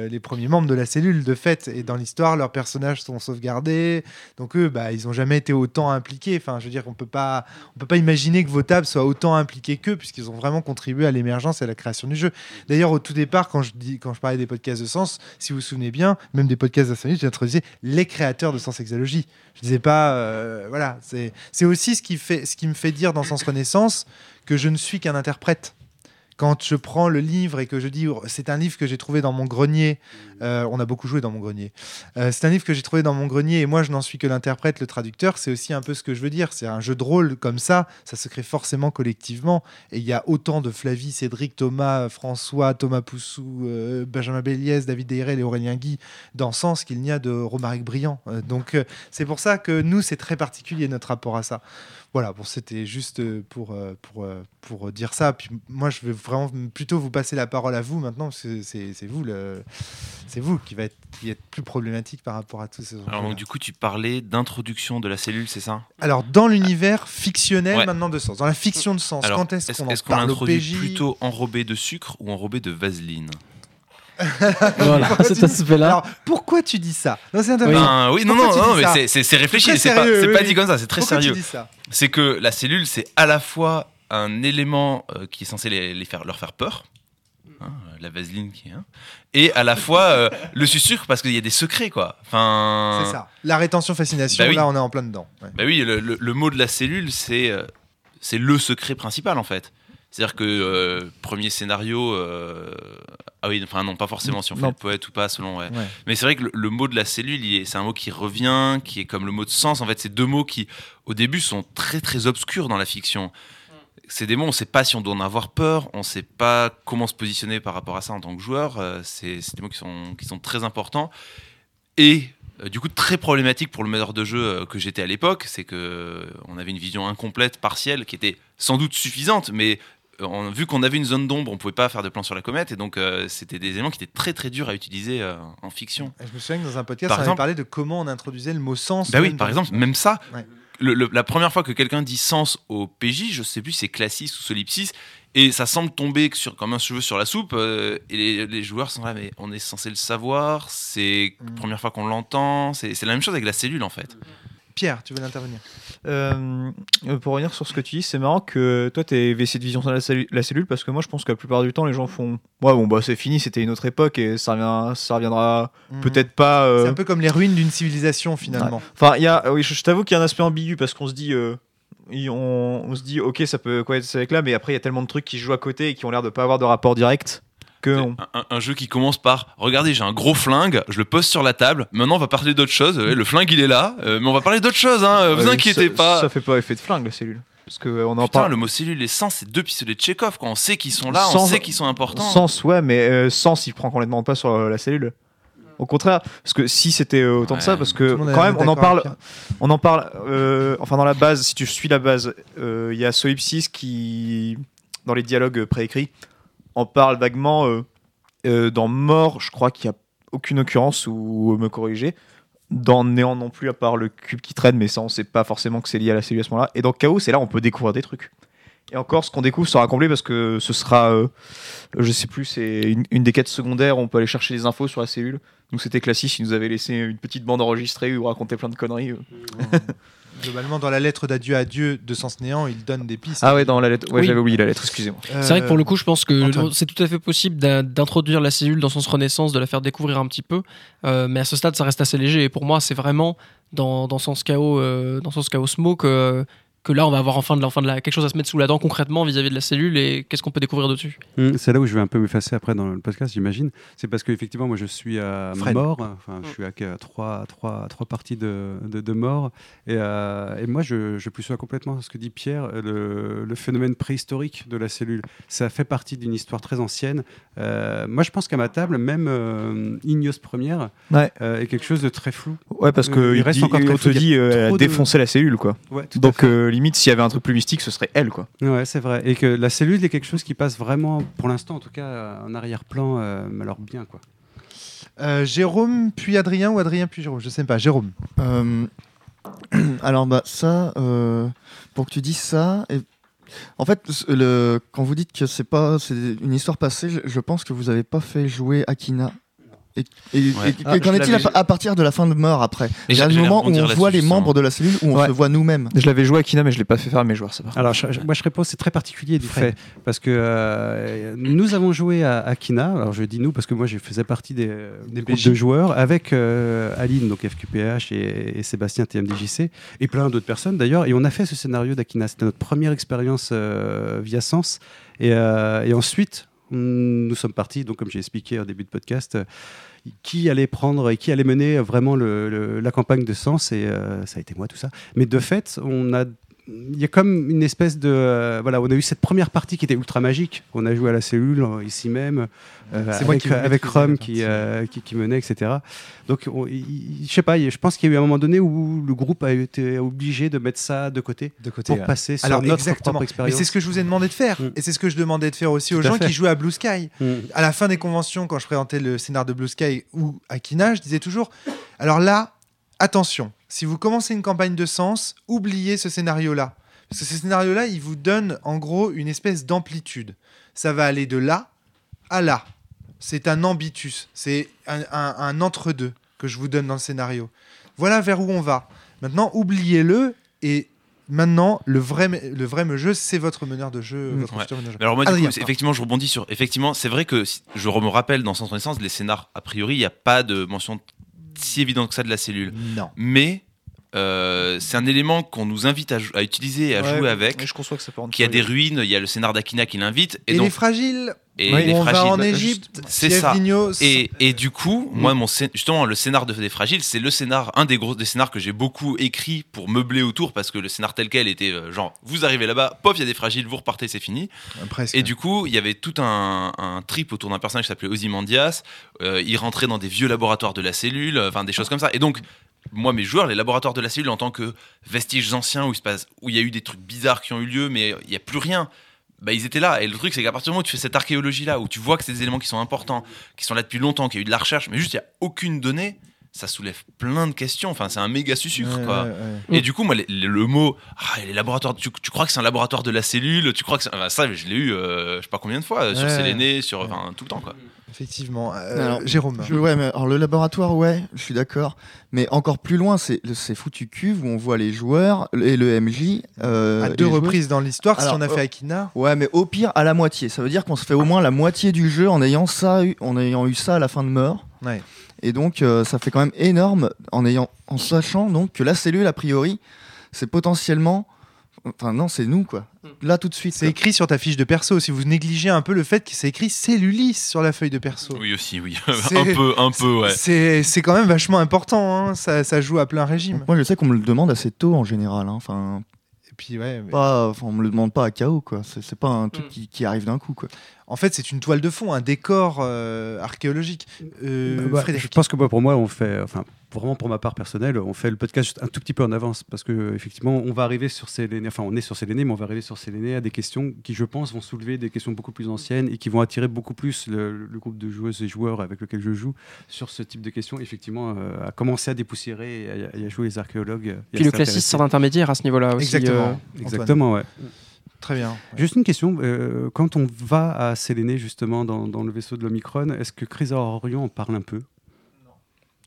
les premiers membres de la cellule de fait. Et dans l'histoire, leurs personnages sont sauvegardés. Donc eux, bah, ils n'ont jamais été autant impliqués. Enfin, je veux dire, on on peut pas imaginer que vos tables soient autant impliquées qu'eux, puisqu'ils ont vraiment contribué à l'émergence et à la création du jeu. D'ailleurs, au tout départ, quand je dis, quand je parlais des podcasts de sens, si vous vous souvenez bien, même des podcasts d'insomnie, j'introduisais les créateurs de Sens Exalogie. Je disais pas, euh, voilà, c'est, c'est aussi ce qui fait, ce qui me fait dire dans Sens Renaissance que je ne suis qu'un interprète quand je prends le livre et que je dis oh, c'est un livre que j'ai trouvé dans mon grenier, euh, on a beaucoup joué dans mon grenier. Euh, c'est un livre que j'ai trouvé dans mon grenier et moi je n'en suis que l'interprète, le traducteur. C'est aussi un peu ce que je veux dire. C'est un jeu de rôle comme ça, ça se crée forcément collectivement. Et il y a autant de Flavie, Cédric, Thomas, François, Thomas Poussou, euh, Benjamin Béliès, David Deirel et Aurélien Guy dans Sens qu'il n'y a de Romaric Briand. Donc c'est pour ça que nous c'est très particulier notre rapport à ça. Voilà, bon, c'était juste euh, pour, euh, pour, euh, pour dire ça. Puis moi, je vais vraiment plutôt vous passer la parole à vous maintenant, parce que c'est c'est vous, le, c'est vous qui va être, qui plus problématique par rapport à tous ces Alors donc du coup, tu parlais d'introduction de la cellule, c'est ça? Alors, dans l'université fictionnel Ouais. maintenant de sens, dans la fiction de sens, Alors, quand est-ce qu'on en est-ce qu'on parle plutôt enrobé de sucre ou enrobé de vaseline? (laughs) Voilà, cet aspect-là. Alors, pourquoi tu dis ça Non, c'est intéressant. Ben, oui, non, non, non, mais c'est- c'est c'est réfléchi, c'est pas, sérieux, c'est oui, pas oui. dit comme ça, c'est très Pourquoi sérieux. tu dis ça C'est que la cellule, c'est à la fois un élément euh, qui est censé les, les faire, leur faire peur, hein, la vaseline qui est, hein, et à la fois euh, le sucre parce qu'il y a des secrets, quoi. Enfin, C'est ça. La rétention fascination, Bah oui. là, on est en plein dedans. Ouais. Bah oui, le, le- le mot de la cellule, c'est euh, c'est le secret principal en fait. C'est-à-dire que euh, premier scénario, euh, ah oui, enfin non, pas forcément si on fait Non. le poète ou pas, selon. ouais. Ouais. Mais c'est vrai que le, le mot de la cellule, c'est un mot qui revient, qui est comme le mot de sens. En fait, c'est deux mots qui, au début, sont très très obscurs dans la fiction. C'est des mots, on ne sait pas si on doit en avoir peur, on ne sait pas comment se positionner par rapport à ça en tant que joueur. euh, c'est des mots qui sont, qui sont très importants. Et du coup, très problématique pour le meneur de jeu que j'étais à l'époque, c'est que on avait une vision incomplète, partielle, qui était sans doute suffisante, mais on- vu qu'on avait une zone d'ombre, on pouvait pas faire de plan sur la comète, et donc euh, c'était des éléments qui étaient très très durs à utiliser euh, en fiction. Je me souviens que dans un podcast, Par on avait exemple- parlé de comment on introduisait le mot sens. Bah oui, par exemple, même ça, Ouais. le- le- la première fois que quelqu'un dit sens au PJ, je sais plus c'est Classis ou Solipsis, et ça semble tomber sur, comme un cheveu sur la soupe, euh, et les, les joueurs sont là, mais on est censé le savoir, c'est la Mm. première fois qu'on l'entend, c'est la même chose avec la cellule en fait. Pierre, tu veux l'intervenir Euh, pour revenir sur ce que tu dis, c'est marrant que toi t'es WC de vision sur la, la cellule parce que moi je pense que la plupart du temps les gens font ouais bon bah c'est fini c'était une autre époque et ça revient ça reviendra peut-être pas euh, C'est un peu comme les ruines d'une civilisation finalement. Enfin, il y a, oui, je, je t'avoue qu'il y a un aspect ambigu parce qu'on se dit, euh, on, on se dit, ok, ça peut quoi être avec là, mais après il y a tellement de trucs qui jouent à côté et qui ont l'air de pas avoir de rapport direct que on- Un, un jeu qui commence par regardez j'ai un gros flingue je le pose sur la table maintenant on va parler d'autre chose Ouais, le flingue il est là euh, mais on va parler d'autre chose hein, euh, vous Ouais, inquiétez ça, pas Ça fait pas effet de flingue la cellule. Parce que euh, on en Putain, parle. le mot cellule et sens c'est deux pistolets de Chekhov quoi on sait qu'ils sont là on Sans- sait qu'ils sont importants Sens, ouais, mais euh, sens, il prend complètement pas sur euh, la cellule. Au contraire, parce que si c'était euh, autant de ça, Ouais. parce que quand même, on en parle, on en parle. euh, enfin, dans la base, si tu suis la base, euh, il y a Solipsis qui, dans les dialogues préécrits, en parle vaguement. euh, euh, dans Mort, je crois qu'il y a aucune occurrence ou me corriger. Dans Néant non plus, à part le cube qui traîne, mais ça, on sait pas forcément que c'est lié à la cellule à ce moment-là. Et dans Chaos, c'est là où on peut découvrir des trucs. Et encore, ce qu'on découvre sera comblé parce que ce sera, euh, je sais plus, c'est une, une des quêtes secondaires. où On peut aller chercher des infos sur la cellule. Donc c'était classique, il nous avait laissé une petite bande enregistrée où racontait plein de conneries. euh. Globalement, dans la lettre d'adieu à Dieu de Sens Néant, il donne des pistes. Ah ouais, dans la lettre. Ouais, Oui. j'avais oublié la lettre, excusez-moi. Euh, C'est vrai que pour le coup, je pense que Antoine. c'est tout à fait possible d'in- d'introduire la cellule dans son renaissance, de la faire découvrir un petit peu. Euh, mais à ce stade, ça reste assez léger. Et pour moi, c'est vraiment dans, dans Sens Chaos, euh, dans Sens Chaos Smoke, euh, que là, on va avoir enfin, de la, enfin de la- quelque chose à se mettre sous la dent concrètement vis-à-vis de la cellule et qu'est-ce qu'on peut découvrir dessus. Hum, C'est là où je vais un peu m'effacer après dans le podcast, j'imagine. C'est parce qu'effectivement, moi, je suis à Fred. mort. Enfin, je suis à trois, trois, trois parties de, de, de mort. Et, euh, et moi, je, je plus sois complètement ce que dit Pierre, le, le phénomène préhistorique de la cellule. Ça fait partie d'une histoire très ancienne. Euh, moi, je pense qu'à ma table, même euh, Ignos Première Ouais. euh, est quelque chose de très flou. Ouais, parce Euh, que il il reste dit- encore très on te dit, euh, elle a de- la cellule, quoi. Ouais, Donc euh, limite, s'il y avait un truc plus mystique, ce serait elle, quoi. Ouais, c'est vrai. Et que la cellule est quelque chose qui passe vraiment, pour l'instant en tout cas, en arrière-plan, euh, alors bien quoi. euh, Jérôme, puis Adrien ou Adrien, puis Jérôme Je sais pas. Jérôme. Euh, alors bah ça, euh, pour que tu dises ça, et- en fait, le, quand vous dites que c'est pas, c'est une histoire passée, je, je pense que vous avez pas fait jouer Akina. Et, et- Ouais. et- Ah, qu'en je est-il à, à partir de la fin de mort après Et Il y a le moment où on voit les membres de la cellule où on Ouais. se voit nous-mêmes. Je l'avais joué à Kina, mais je l'ai pas fait faire à mes joueurs, ça va. Alors je- je- moi je réponds, c'est très particulier du fait, parce que euh, nous avons joué à Akina, alors je dis nous parce que moi je faisais partie des, des groupes de joueurs avec euh, Aline, donc FQPH et, et Sébastien TMDJC, et plein d'autres personnes d'ailleurs, et on a fait ce scénario d'Akina, c'était notre première expérience euh, via Sens, et, euh, et ensuite nous sommes partis, donc comme j'ai expliqué au début de podcast, euh, qui allait prendre et qui allait mener vraiment la campagne de Sens, et euh, ça a été moi tout ça. Mais de fait, on a il y a comme une espèce de euh, voilà on a eu cette première partie qui était ultra magique on a joué à la cellule euh, ici même euh, avec, qui avec Rome qui, euh, qui, qui menait etc donc je sais pas je pense qu'il y a eu un moment donné où le groupe a été obligé de mettre ça de côté De côté. pour passer sur Alors notre exactement. propre Mais expérience c'est ce que je vous ai demandé de faire. Mm. Et c'est ce que je demandais de faire aussi aux Tout gens fait. qui jouaient à Blue Sky. Mm. À la fin des conventions, quand je présentais le scénar de Blue Sky ou Akina, je disais toujours alors là, attention, si vous commencez une campagne de sens, oubliez ce scénario-là. Parce que ce scénario-là, il vous donne en gros une espèce d'amplitude. Ça va aller de là à là. C'est un ambitus. C'est un, un- un entre-deux que je vous donne dans le scénario. Voilà vers où on va. Maintenant, oubliez-le et maintenant, le vrai, le vrai jeu, c'est votre meneur de jeu. Mm. votre Ouais. futur meneur de jeu. Mais alors moi, du Adrien, coup, c'est- effectivement, je rebondis sur. Effectivement, c'est vrai que si- je me rappelle dans Sens Renaissance, les scénars, a priori, il n'y a pas de mention si évidente que ça de la cellule. Non. Mais euh, c'est un élément qu'on nous invite à, utiliser et à Ouais, jouer avec. je conçois que ça peut rendre Qui a des ruines, il y a le scénar d'Akina qui l'invite. Et, Et, les donc, fragiles, et Oui, les on va fragiles. en Égypte, c'est ça. Et, et du coup, moi, mon scén- justement, le scénar de, des fragiles, c'est le scénar, un des gros des scénars que j'ai beaucoup écrit pour meubler autour parce que le scénar tel quel était euh, genre, vous arrivez là-bas, pop, il y a des fragiles, vous repartez, c'est fini. Presque. Et du coup, il y avait tout un, un trip autour d'un personnage qui s'appelait Ozymandias. Euh, il rentrait dans des vieux laboratoires de la cellule, euh, enfin des choses comme ça. Et donc, moi, mes joueurs, les laboratoires de la cellule en tant que vestiges anciens où il, se passe, où il y a eu des trucs bizarres qui ont eu lieu, mais il n'y a plus rien. Bah, ils étaient là. Et le truc, c'est qu'à partir du moment où tu fais cette archéologie-là, où tu vois que c'est des éléments qui sont importants, qui sont là depuis longtemps, qu'il y a eu de la recherche, mais juste il n'y a aucune donnée, ça soulève plein de questions. Enfin, c'est un méga sucre, Ouais, quoi. ouais, ouais. Et du coup, moi, le, le mot, ah, les laboratoires, tu, tu crois que c'est un laboratoire de la cellule? Tu crois que c'est- enfin, ça, je l'ai eu, euh, je sais pas combien de fois, sur. Séléné, sur, enfin, tout le temps, quoi. Effectivement. Euh, Alors, Jérôme. Je- ouais, mais alors le laboratoire, ouais, je suis d'accord. Mais encore plus loin, c'est c'est foutu cuve où on voit les joueurs et le MJ. euh, à deux joueurs. reprises dans l'histoire, si on a fait oh. Akina. Ouais, mais au pire, à la moitié. Ça veut dire qu'on se fait au moins la moitié du jeu en ayant, ça, eu- en ayant eu ça à la fin de mort. Ouais. Et donc, euh, ça fait quand même énorme en, ayant, en sachant donc que la cellule, a priori, c'est potentiellement. Enfin, non, c'est nous, quoi. Là, tout de suite. C'est écrit sur ta fiche de perso. Si vous négligez un peu le fait que c'est écrit cellulis sur la feuille de perso. Oui, aussi, oui. (laughs) Un peu, un peu, ouais. C'est c'est quand même vachement important. hein. Ça, ça joue à plein régime. Moi, je sais qu'on me le demande assez tôt en général. hein. Enfin, Et puis, ouais. mais- pas, enfin, on me le demande pas à KO, quoi. C'est pas un truc Mm. qui, qui arrive d'un coup, quoi. En fait, c'est une toile de fond, un décor euh, archéologique. Euh, Bah, Frédéric. je pense que pour moi, on fait, enfin, vraiment pour ma part personnelle, on fait le podcast juste un tout petit peu en avance parce que effectivement, on va arriver sur Séléné, enfin, on est sur Séléné, mais on va arriver sur Séléné à des questions qui, je pense, vont soulever des questions beaucoup plus anciennes et qui vont attirer beaucoup plus le, le groupe de joueuses et joueurs avec lequel je joue sur ce type de questions. Effectivement, euh, à commencer à dépoussiérer et à, et à jouer les archéologues. et à Puis le classiste sert d'intermédiaire à ce niveau-là aussi. Exactement. euh. Exactement, ouais. Très bien. Ouais. Juste une question, euh, quand on va à Séléné justement dans, dans le vaisseau de l'Omicron, est-ce que Chris Orion en parle un peu?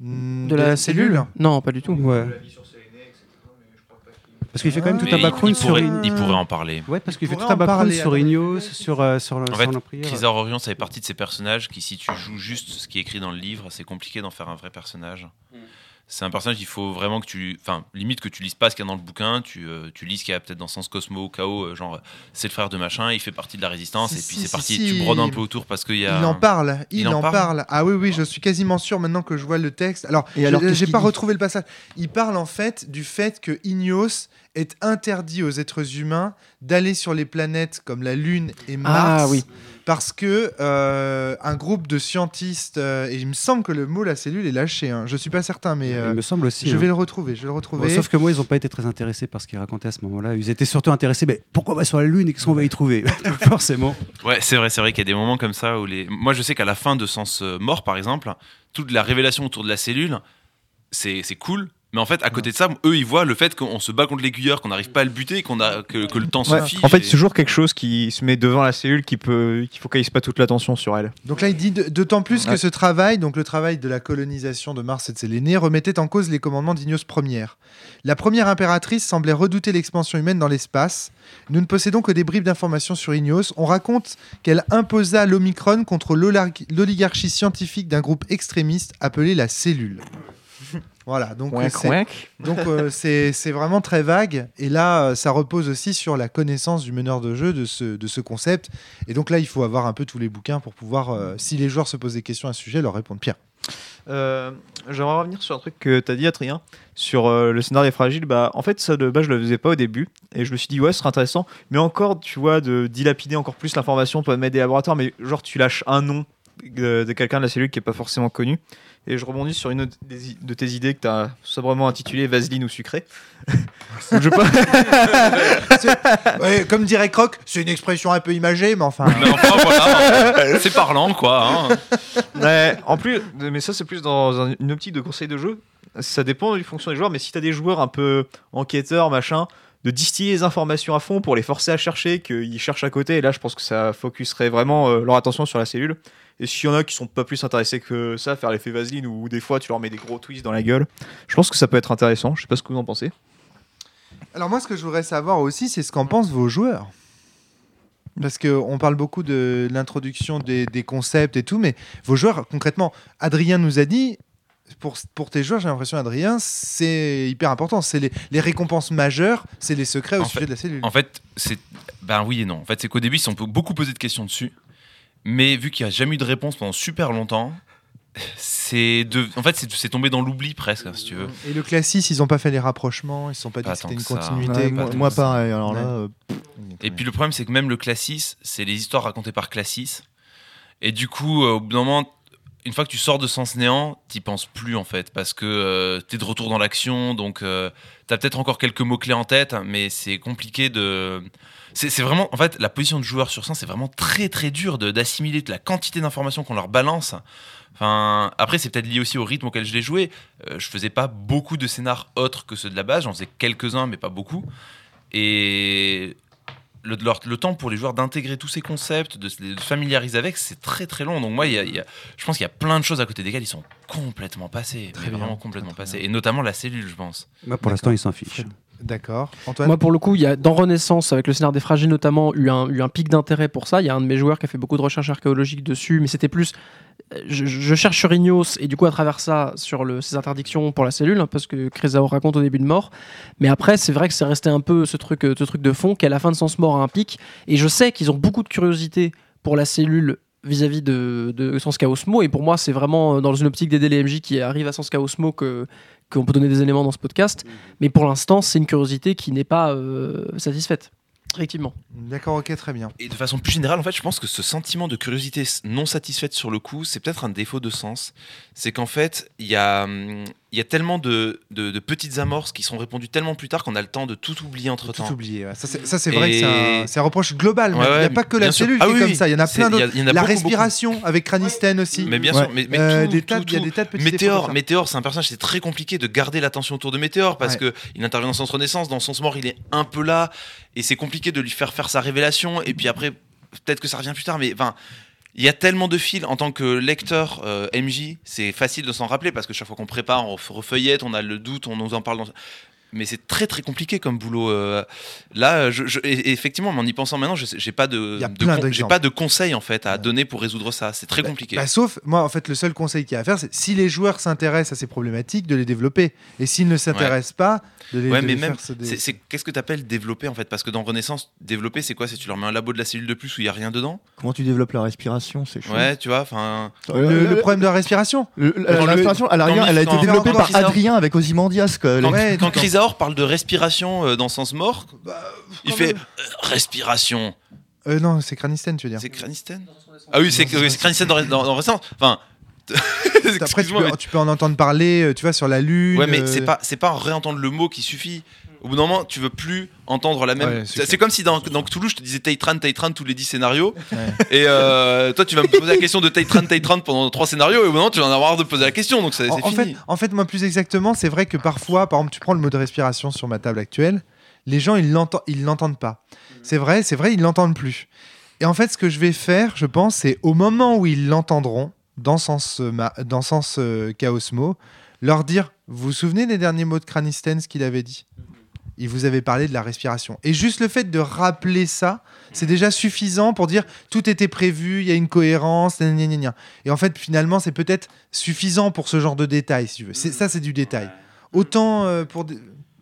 Mm, De la cellule Non, pas du tout. Ouais. Parce qu'il fait quand même tout Mais un background il, sur pourrait, il pourrait en parler. Ouais, parce qu'il fait pourrait tout un en background parler, sur. Ignos, sur, euh, sur, le- En sur fait. Chrysor Orion, ça fait partie de ces personnages qui, si tu joues juste ce qui est écrit dans le livre, c'est compliqué d'en faire un vrai personnage. C'est un personnage, il faut vraiment que tu. Enfin, limite que tu lises pas ce qu'il y a dans le bouquin, tu, euh, tu lis ce qu'il y a peut-être dans Sens Cosmo, KO, euh, genre, euh, c'est le frère de machin, il fait partie de la résistance, Si, et puis si, c'est si, parti, si. tu brodes un peu autour parce qu'il y a. Il en parle, il, Il en, en parle. parle Ah oui, oui, je suis quasiment sûr maintenant que je vois le texte. Alors, Et alors, j'ai- pas retrouvé le passage. Il parle en fait du fait que Ignos est interdit aux êtres humains d'aller sur les planètes comme la Lune et Mars. Ah oui. Parce que euh, un groupe de scientistes, euh, et il me semble que le mot la cellule est lâché, hein. je suis pas certain, mais euh, Il me semble aussi. je hein. vais le retrouver. Je vais le Bon, retrouver. sauf que moi, ils n'ont pas été très intéressés par ce qu'ils racontaient à ce moment-là. Ils étaient surtout intéressés, mais pourquoi on va sur la Lune et qu'est-ce qu'on va y trouver (laughs) (laughs) Forcément. Ouais, c'est vrai, c'est vrai qu'il y a des moments comme ça où les. Moi, je sais qu'à la fin de Sens euh, Mort, par exemple, toute la révélation autour de la cellule, c'est cool. Mais en fait, à côté de ça, eux, ils voient le fait qu'on se bat contre l'aiguilleur, qu'on n'arrive pas à le buter, qu'on a que, que le temps Ouais. se fige. En fait, et- c'est toujours quelque chose qui se met devant la cellule qui peut, qui focalise pas toute l'attention sur elle. Donc là, il dit d'autant plus que ce travail, donc le travail de la colonisation de Mars et de Séléné, remettait en cause les commandements d'Ignos Ière. La première impératrice semblait redouter l'expansion humaine dans l'espace. Nous ne possédons que des bribes d'informations sur Ignos. On raconte qu'elle imposa l'Omicron contre l'oligarchie scientifique d'un groupe extrémiste appelé la Cellule. Voilà, donc euh, c'est- donc euh, (laughs) c'est c'est vraiment très vague. Et là, euh, ça repose aussi sur la connaissance du meneur de jeu de ce, de ce concept. Et donc là, il faut avoir un peu tous les bouquins pour pouvoir, euh, si les joueurs se posent des questions à ce sujet, leur répondre. Pierre. Euh, J'aimerais revenir sur un truc que tu as dit, Adrien, sur euh, le scénario fragile. Bah, en fait, ça de base, je le faisais pas au début. Et je me suis dit, ouais, ce serait intéressant. Mais encore, tu vois, de dilapider encore plus l'information, toi, de mettre des laboratoires, mais genre, tu lâches un nom de, de quelqu'un de la cellule qui est pas forcément connu. Et je rebondis sur une autre des i- de tes idées que tu as sobrement intitulée Vaseline ou sucré. (laughs) je peux... Ouais, comme dirait Croc, c'est une expression un peu imagée, mais enfin. Mais enfin, voilà, c'est parlant, quoi. hein. Ouais, en plus, mais ça c'est plus dans un- une optique de conseil de jeu. Ça dépend du fonction des joueurs, mais si t'as des joueurs un peu enquêteurs, machin, de distiller les informations à fond pour les forcer à chercher, qu'ils cherchent à côté, et là je pense que ça focuserait vraiment euh, leur attention sur la cellule. Et s'il y en a qui sont pas plus intéressés que ça, faire l'effet vaseline, ou des fois tu leur mets des gros twists dans la gueule, je pense que ça peut être intéressant. Je sais pas ce que vous en pensez. Alors moi, ce que je voudrais savoir aussi, c'est ce qu'en pensent vos joueurs. Parce qu'on parle beaucoup de l'introduction des, des concepts et tout, mais vos joueurs, concrètement, Adrien nous a dit, pour, pour tes joueurs, j'ai l'impression, Adrien, c'est hyper important. C'est les, les récompenses majeures, c'est les secrets au En sujet fait- de la cellule. En fait, c'est. Ben oui et non. En fait, c'est qu'au début, ils sont beaucoup posé de questions dessus. Mais vu qu'il n'y a jamais eu de réponse pendant super longtemps, c'est de... en fait, c'est- c'est tombé dans l'oubli presque, hein, si tu veux. Et le classis, ils n'ont pas fait les rapprochements, ils ne sont pas dit Pas que c'était une continuité. Ouais, moi, moi, pareil. Alors là, Ouais. euh, Et puis le problème, c'est que même le Classis, c'est les histoires racontées par Classis. Et du coup, euh, au bout d'un moment, une fois que tu sors de Sens Néant, t'y penses plus en fait, parce que euh, t'es de retour dans l'action, donc euh, t'as peut-être encore quelques mots-clés en tête, mais c'est compliqué de. C'est vraiment, en fait, la position de joueur sur Sens, c'est vraiment très très dur d'assimiler la quantité d'informations qu'on leur balance. Enfin, après, c'est peut-être lié aussi au rythme auquel je l'ai joué. Euh, je faisais pas beaucoup de scénars autres que ceux de la base, j'en faisais quelques-uns, mais pas beaucoup. Et le, leur- le temps pour les joueurs d'intégrer tous ces concepts, de se familiariser avec, c'est très très long. Donc moi, il y a- il y a- je pense qu'il y a plein de choses à côté desquelles ils sont complètement passés, Très mais bien, vraiment complètement très, très passés. Et notamment la cellule, je pense. Moi, pour l'instant, ils s'en fichent. D'accord. Antoine Moi, pour le coup, il y a dans Renaissance, avec le scénar des fragiles notamment, eu un, eu un pic d'intérêt pour ça. Il y a un de mes joueurs qui a fait beaucoup de recherches archéologiques dessus, mais c'était plus. euh, Je, cherche sur Ignos et du coup, à travers ça, sur ces interdictions pour la cellule, un peu ce que Chrysaor raconte au début de mort. Mais après, c'est vrai que c'est resté un peu ce truc, euh, ce truc de fond qui, à la fin de Sens Mort, a un pic. Et je sais qu'ils ont beaucoup de curiosité pour la cellule vis-à-vis de, de Sens Chaosmo. Et pour moi, c'est vraiment euh, dans une optique d'aider les qui arrivent à Sens Chaosmo que qu'on peut donner des éléments dans ce podcast. Mais pour l'instant, c'est une curiosité qui n'est pas euh, satisfaite. Effectivement. D'accord, ok, très bien. Et de façon plus générale, en fait, je pense que ce sentiment de curiosité non satisfaite sur le coup, c'est peut-être un défaut de sens. C'est qu'en fait, il y a, hum, il y a tellement de, de- de petites amorces qui sont répondues tellement plus tard qu'on a le temps de tout oublier entre temps. Tout ouais. Ça, c'est vrai Et- que c'est un, reproche global. Ouais, il n'y a pas que la sûr. cellule Ah qui est oui, comme oui. ça. Il y en a plein d'autres. La beaucoup, beaucoup. respiration avec Cranisten aussi. Mais bien sûr, mais, mais Euh, tout- des tas- tout- il y a des tas de petits Météor. Météor, c'est un personnage, c'est très compliqué de garder l'attention autour de Météor parce Ouais. que il intervient dans Sens Renaissance, dans Sens Mort, il est un peu là et c'est compliqué de lui faire faire sa révélation et puis après peut-être que ça revient plus tard, mais enfin. Il y a tellement de fils en tant que lecteur euh, MJ, c'est facile de s'en rappeler parce que chaque fois qu'on prépare, on refeuillette, on a le doute, on nous en parle. Dans... Mais c'est très très compliqué comme boulot. euh. Là, je, je- effectivement, mais en y pensant maintenant, je j'ai pas de, j'ai pas de conseils en fait à donner pour résoudre ça. C'est très compliqué. Bah, sauf, moi, en fait, le seul conseil qu'il y a à faire, c'est si les joueurs s'intéressent à ces problématiques, de les développer. Et s'ils ne s'intéressent pas, de les, Ouais, de mais les même, faire c'est, qu'est-ce que tu appelles développer en fait? Parce que dans Renaissance, développer, c'est quoi? C'est tu leur mets un labo de la cellule de plus où il y a rien dedans? Comment tu développes la respiration? C'est chaud. Ouais, tu vois. Enfin, le, le problème de la respiration. Le- la- la respiration, à elle a été développée par Adrien avec Ozymandias. Quand, (laughs) Parle de respiration euh, dans Sens Mort, il quand fait euh, respiration. Euh, non, c'est Cranisten, tu veux dire. C'est Cranisten Ah oui, c'est, Cranisten dans, dans. Enfin. (laughs) Après, tu excuse-moi, peux, tu peux en entendre parler, euh, tu vois, sur la Lune. Ouais, mais euh, c'est pas, c'est pas réentendre le mot qui suffit. Au bout d'un moment, tu veux plus entendre la même. Ouais, c'est comme si dans, dans Cthulhu, je te disais Teitran, Teitran tous les 10 scénarios. Ouais. Et euh, toi, tu vas me poser la question de Teitran, Teitran pendant 3 scénarios. Et au bout d'un moment, tu vas en avoir de poser la question. Donc c'est, En, c'est en fini. fait, en fait, moi, plus exactement, c'est vrai que parfois, par exemple, tu prends le mot de respiration sur ma table actuelle, les gens, ils l'entendent, pas. C'est vrai, c'est vrai, ils l'entendent plus. Et en fait, ce que je vais faire, je pense, c'est au moment où ils l'entendront, dans sens, euh, ma- dans sens euh, Chaosmo, leur dire, vous vous souvenez des derniers mots de Cranisten, ce qu'il avait dit? Il vous avait parlé de la respiration. Et juste le fait de rappeler ça, c'est déjà suffisant pour dire tout était prévu, il y a une cohérence, gna gna gna gna. Et en fait, finalement, c'est peut-être suffisant pour ce genre de détails, si tu veux. C'est, ça, c'est du détail. Autant euh, pour.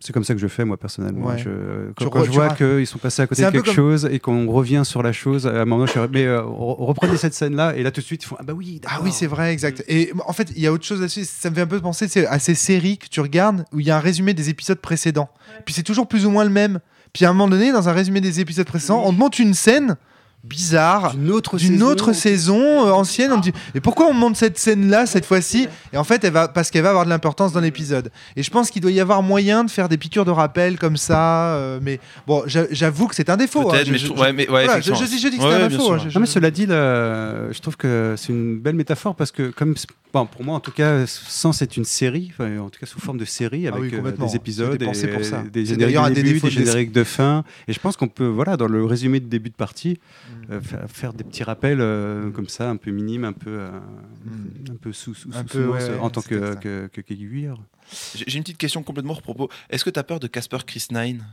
C'est comme ça que je fais, moi, personnellement. Ouais. Je- Tu quand, je vois qu'ils sont passés à côté de quelque comme- chose et qu'on revient sur la chose, à un moment, je suis mais euh, re- reprenez cette scène-là, et là, tout de suite, ils font Ah bah oui, Ah oui, c'est vrai, exact. Et en fait, il y a autre chose là-dessus. Ça me fait un peu penser c'est à ces séries que tu regardes où il y a un résumé des épisodes précédents. Puis c'est toujours plus ou moins le même. Puis à un moment donné, dans un résumé des épisodes précédents, on te montre une scène bizarre D'une autre saison. autre saison euh, ancienne. On dit et pourquoi on monte cette scène là cette fois-ci? Et en fait, elle va parce qu'elle va avoir de l'importance dans l'épisode. Et je pense qu'il doit y avoir moyen de faire des piqûres de rappel comme ça. euh, mais bon, j'a- j'avoue que c'est un défaut. hein. Peut-être, Je- mais je- je, ouais, mais ouais, voilà, je, effectivement. je dis, je dis que Ouais, c'est un ouais, bien défaut. sûr. hein. Je- Non, mais cela dit, là, je trouve que c'est une belle métaphore parce que, comme bon, pour moi en tout cas, Sens est une série, enfin, en tout cas sous forme de série Ah oui, avec euh, complètement. des épisodes, C'était pensé et pour ça. des C'est génériques d'ailleurs un de des début, défauts des de génériques de fin. Et je pense qu'on peut, voilà, dans le résumé de début de partie. Euh, faire, des petits rappels euh, comme ça, un peu minimes, un peu, euh, un peu sous, sous, Un sous- peu, ouais, ouais, en tant c'est que, que, que, qu'aiguilleur. J'ai une petite question complètement hors propos. Est-ce que tu as peur de Casper Chris Nine?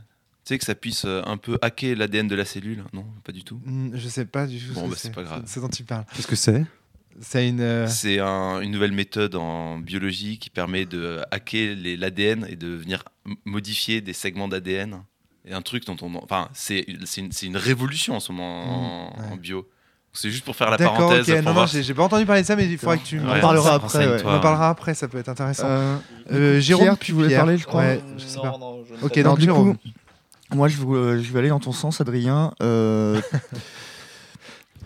Tu sais que ça puisse euh, un peu hacker l'ADN de la cellule? Non, pas du tout. Hmm, Je sais pas du tout. Bon, ce que bah, c'est pas grave. Ce dont tu parles. Qu'est-ce que c'est? C'est une. euh, C'est un- une nouvelle méthode en biologie qui permet de hacker l'ADN et de venir modifier des segments d'ADN. Un truc dont on. Enfin, c'est c'est une, une révolution en ce moment en, Mmh, ouais. en bio. C'est juste pour faire la D'accord, parenthèse. ok. pour Non, non, voir- j'ai j'ai pas entendu parler de ça, mais il faudra que tu. Ouais, m'en On parles. parlera ça, après. ouais. On en parlera après, ça peut être intéressant. Euh, Euh, Jérôme, Pierre, puis tu voulais Pierre. parler, je crois. Ouais, je sais pas. non, je ne Ok, sais pas. donc du Jérôme. coup, moi, je, euh, vais aller dans ton sens, Adrien. Euh, (laughs)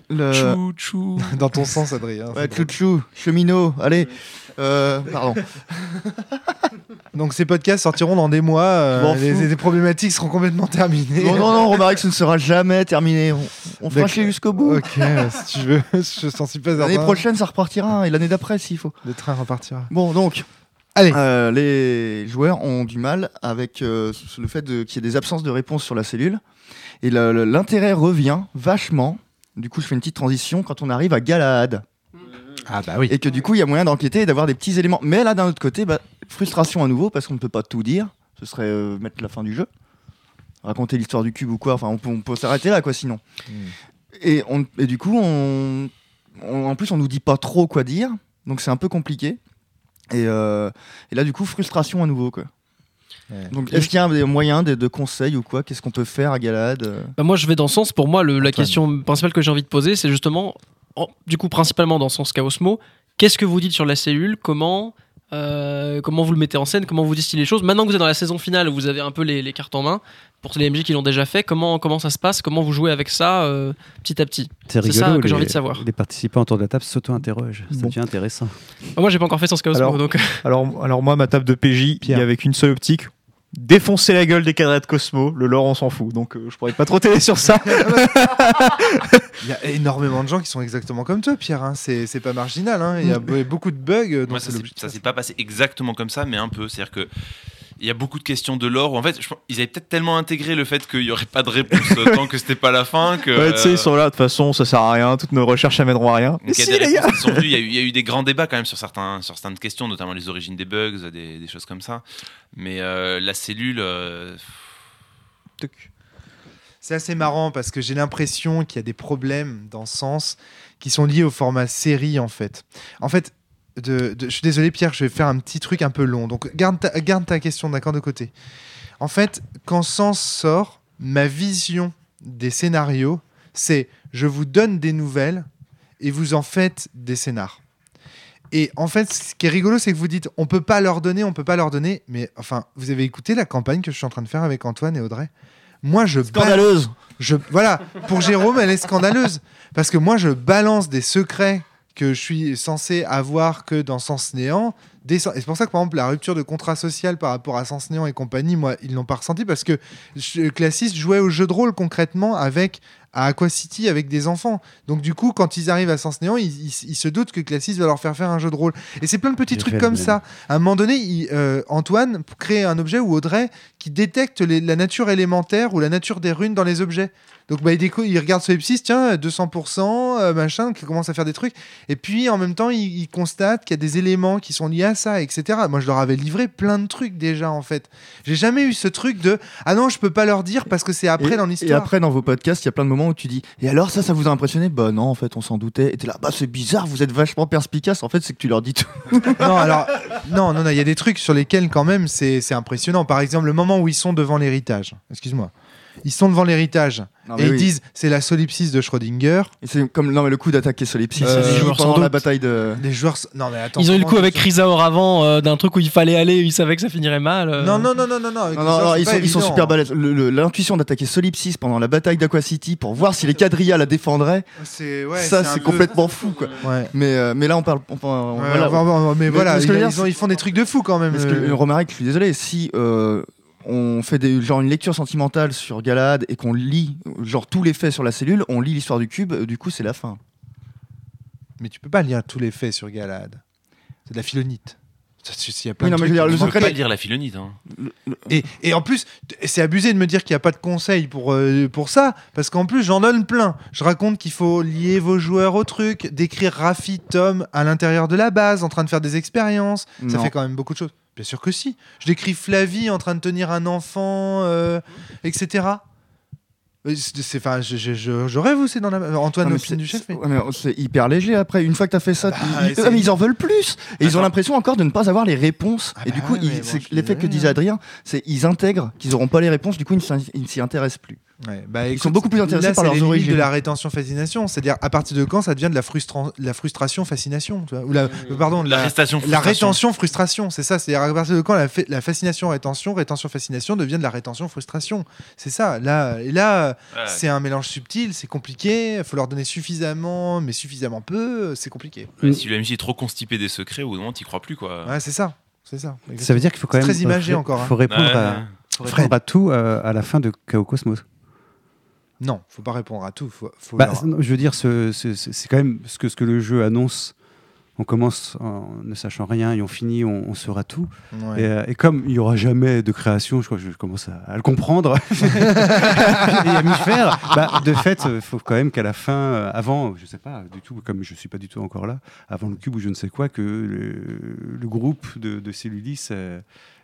Le... Chou, chou. (laughs) Dans ton sens, Adrien. Ouais, chouchou, cheminot, allez. Euh, pardon. (laughs) Donc ces podcasts sortiront dans des mois. euh, les, problématiques seront complètement terminées. Non, non, non, (laughs) que ce ne sera jamais terminé. On, on fera chier jusqu'au bout. Ok, euh, si tu veux, (laughs) je s'en suis pas L'année prochaine, ça repartira, et l'année d'après, s'il faut. Le train repartira. Bon, donc, Allez. euh, les joueurs ont du mal avec euh, le fait qu'il y ait des absences de réponse sur la cellule. Et l'intérêt revient vachement. Du coup, je fais une petite transition quand on arrive à Galahad. Ah bah oui. Et que du coup, il y a moyen d'enquêter et d'avoir des petts éléments. Mais là, d'un autre côté, bah, frustration à nouveau parce qu'on ne peut pas tout dire. Ce serait euh, mettre la fin du jeu. Raconter l'histoire du cube ou quoi. Enfin, on peut, on peut s'arrêter là, quoi, sinon. Hmm. Et, on, et du coup, on, on- en plus, on nous dit pas trop quoi dire. Donc, c'est un peu compliqué. Et, euh, et là, du coup, frustration à nouveau, quoi. Ouais. Donc, est-ce qu'il y a des moyens de, de conseils ou quoi? Qu'est-ce qu'on peut faire à Galahad euh? Bah, moi, je vais dans ce sens. Pour moi, le- la Antoine. question principale que j'ai envie de poser, c'est justement, en- du coup, principalement dans le sens Chaosmo, qu'est-ce que vous dites sur la cellule? Comment euh, comment vous le mettez en scène? Comment vous distillez les choses? Maintenant que vous êtes dans la saison finale, vous avez un peu les, les cartes en main. Pour les MJ qui l'ont déjà fait, comment, comment ça se passe? Comment vous jouez avec ça euh, petit à petit? C'est ça rigolo. que j'ai envie de savoir. Les participants autour de la table s'auto-interrogent. Ça Bon. devient intéressant. Moi, j'ai pas encore fait sans Chaosmo, Alors- donc Alors, alors moi, ma table de PJ, il Pierre. y avait qu'une seule optique. Défoncer la gueule des cadrets de Cosmo, le lore on s'en fout, donc euh, je pourrais pas trop t'aider sur ça. (laughs) (laughs) Il y a énormément de gens qui sont exactement comme toi, Pierre. hein. C'est c'est pas marginal. hein. Il y a be- beaucoup de bugs. donc Moi, ça ça s'est pas passé exactement comme ça, mais un peu. C'est-à-dire que il y a beaucoup de questions de l'or. où, En fait, je pense- ils avaient peut-être tellement intégré le fait qu'il y aurait pas de réponse euh, tant que c'était pas la fin que. Ouais, tu sais, euh, ils sont là, de toute façon, ça sert à rien, toutes nos recherches amèneront à rien. il y a si, y, eu- il y a eu des grands débats quand même sur, certains, sur certaines questions, notamment les origines des bugs, des, des choses comme ça. Mais euh, la cellule. euh, C'est assez marrant parce que j'ai l'impression qu'il y a des problèmes dans ce sens qui sont liés au format série en fait. En fait, de, de- je suis désolé Pierre, je vais faire un petit truc un peu long. Donc garde ta, garde ta question d'accord de côté. En fait, quand Sens sort, ma vision des scénarios, c'est je vous donne des nouvelles et vous en faites des scénars. Et en fait, ce qui est rigolo, c'est que vous dites on peut pas leur donner, on peut pas leur donner. Mais enfin, vous avez écouté la campagne que je suis en train de faire avec Antoine et Audrey? Moi, je balance- Scandaleuse je, voilà, pour Jérôme, elle est scandaleuse. Parce que moi, je balance des secrets que je suis censé avoir que dans Sens Néant. Et c'est pour ça que, par exemple, la rupture de contrat social par rapport à Sens Néant et compagnie, moi, ils l'ont pas ressenti parce que je, Classiste jouait au jeu de rôle concrètement avec à Aqua City avec des enfants. Donc, du coup, quand ils arrivent à Sens Néant, ils, ils- ils se doutent que Classiste va leur faire faire un jeu de rôle. Et c'est plein de petits trucs comme ça. À un moment donné, il- euh, Antoine crée un objet ou Audrey qui détecte les- la nature élémentaire ou la nature des runes dans les objets. Donc bah, il, déco- il regarde Solipsis, tiens, 200%, euh, machin, qui commence à faire des trucs. Et puis en même temps, il, il constate qu'il y a des éléments qui sont liés à ça, etc. Moi, je leur avais livré plein de trucs déjà, en fait. J'ai jamais eu ce truc de ah non, je peux pas leur dire parce que c'est après et, dans et l'histoire. après, dans vos podcasts, il y a plein de moments où tu dis Et alors, ça, ça vous a impressionné? Bah non, en fait, on s'en doutait. Et t'es là, bah c'est bizarre, vous êtes vachement perspicace. En fait, c'est que tu leur dis tout. (laughs) non, alors, non, non, il y a des trucs sur lesquels, quand même, c'est impressionnant. Par exemple, le moment où ils sont devant l'héritage. Excuse-moi. Ils sont devant l'héritage et ils disent c'est la solipsis de Schrödinger. C'est comme non, mais le coup d'attaquer Solipsis, Euh, les joue joueurs, pendant la bataille de. Les joueurs. Non, mais attends. ils ont eu le coup avec Chrysaor avant euh, d'un truc où il fallait aller, ils savaient que ça finirait mal. euh. Non, non, non, non, non, non. joueurs, ils, sont, ils sont super balèzes. Le- le- L'intuition d'attaquer Solipsis pendant la bataille d'Aqua City pour voir si les quadrillas la défendraient, C'est ouais, ça c'est peu- complètement fou quoi. Ouais. Mais, euh, mais là on parle. Enfin, on- Ouais, voilà. on on mais, Mais- voilà, ils, font des trucs de fou quand même. Euh. euh, Romaric, je suis désolé, si euh, on fait des, genre une lecture sentimentale sur Galad et qu'on lit genre tous les faits sur la cellule, on lit l'histoire du cube, du coup c'est la fin. Mais tu peux pas lire tous les faits sur Galad. C'est de la philonite. Ça, c'est- Il y a plein Oui, de non, mais trucs. je veux dire, le on peut secret pas lire la philonite. Hein. Et, et en plus, c'est abusé de me dire qu'il n'y a pas de conseils pour, euh, pour ça, parce qu'en plus, j'en donne plein. Je raconte qu'il faut lier vos joueurs au truc, décrire Rafi, Tom à l'intérieur de la base, en train de faire des expériences. Ça fait quand même beaucoup de choses. Bien sûr que si. Je décris Flavie en train de tenir un enfant, euh, etc. C'est- c'est- Enfin, je, je, rêve aussi dans la. Antoine, mais l'officine c'est- du chef. mais- mais c'est hyper léger après. Une fois que tu as fait ça, bah, ils, c'est- ah, mais ils en veulent plus. Et ils ont l'impression encore de ne pas avoir les réponses. Ah et du bah coup, ouais, bon, c'est l'effet que disait. Adrien, c'est ils intègrent qu'ils n'auront pas les réponses, du coup ils ne s'y intéressent plus. Ouais, bah, Ils écoute, sont beaucoup plus intéressés là, par leurs origines. de la rétention fascination, c'est-à-dire à partir de quand ça devient de la, frustration fascination, tu vois, ou la, euh, pardon, de La rétention frustration, c'est ça, c'est à partir de quand la, fa- la fascination rétention, rétention fascination devient de la rétention frustration, c'est ça. Là, et là, Ouais. c'est un mélange subtil, c'est compliqué, il faut leur donner suffisamment, mais suffisamment peu, c'est compliqué. Ouais, Si le MC est trop constipé des secrets, au moment, t'y crois plus, quoi. Ouais, c'est ça, c'est ça. Ça veut dire qu'il faut quand même. très imagé encore, hein. faut répondre, Ouais, à, ouais. faut répondre à tout euh, à la fin de Chaos Cosmos. Non, faut pas répondre à tout, faut, faut Bah, leur- je veux dire, ce- ce- ce- c'est quand même ce que, ce que le jeu annonce. On commence en ne sachant rien et on finit, on, on saura tout. Ouais. Et, euh, et comme il n'y aura jamais de création, je crois que je commence à, à le comprendre (laughs) et à m'y faire, bah, de fait, il faut quand même qu'à la fin, euh, avant, je sais pas du tout, comme je suis pas du tout encore là, avant le cube ou je ne sais quoi, que le, le groupe de, de Cellulis euh,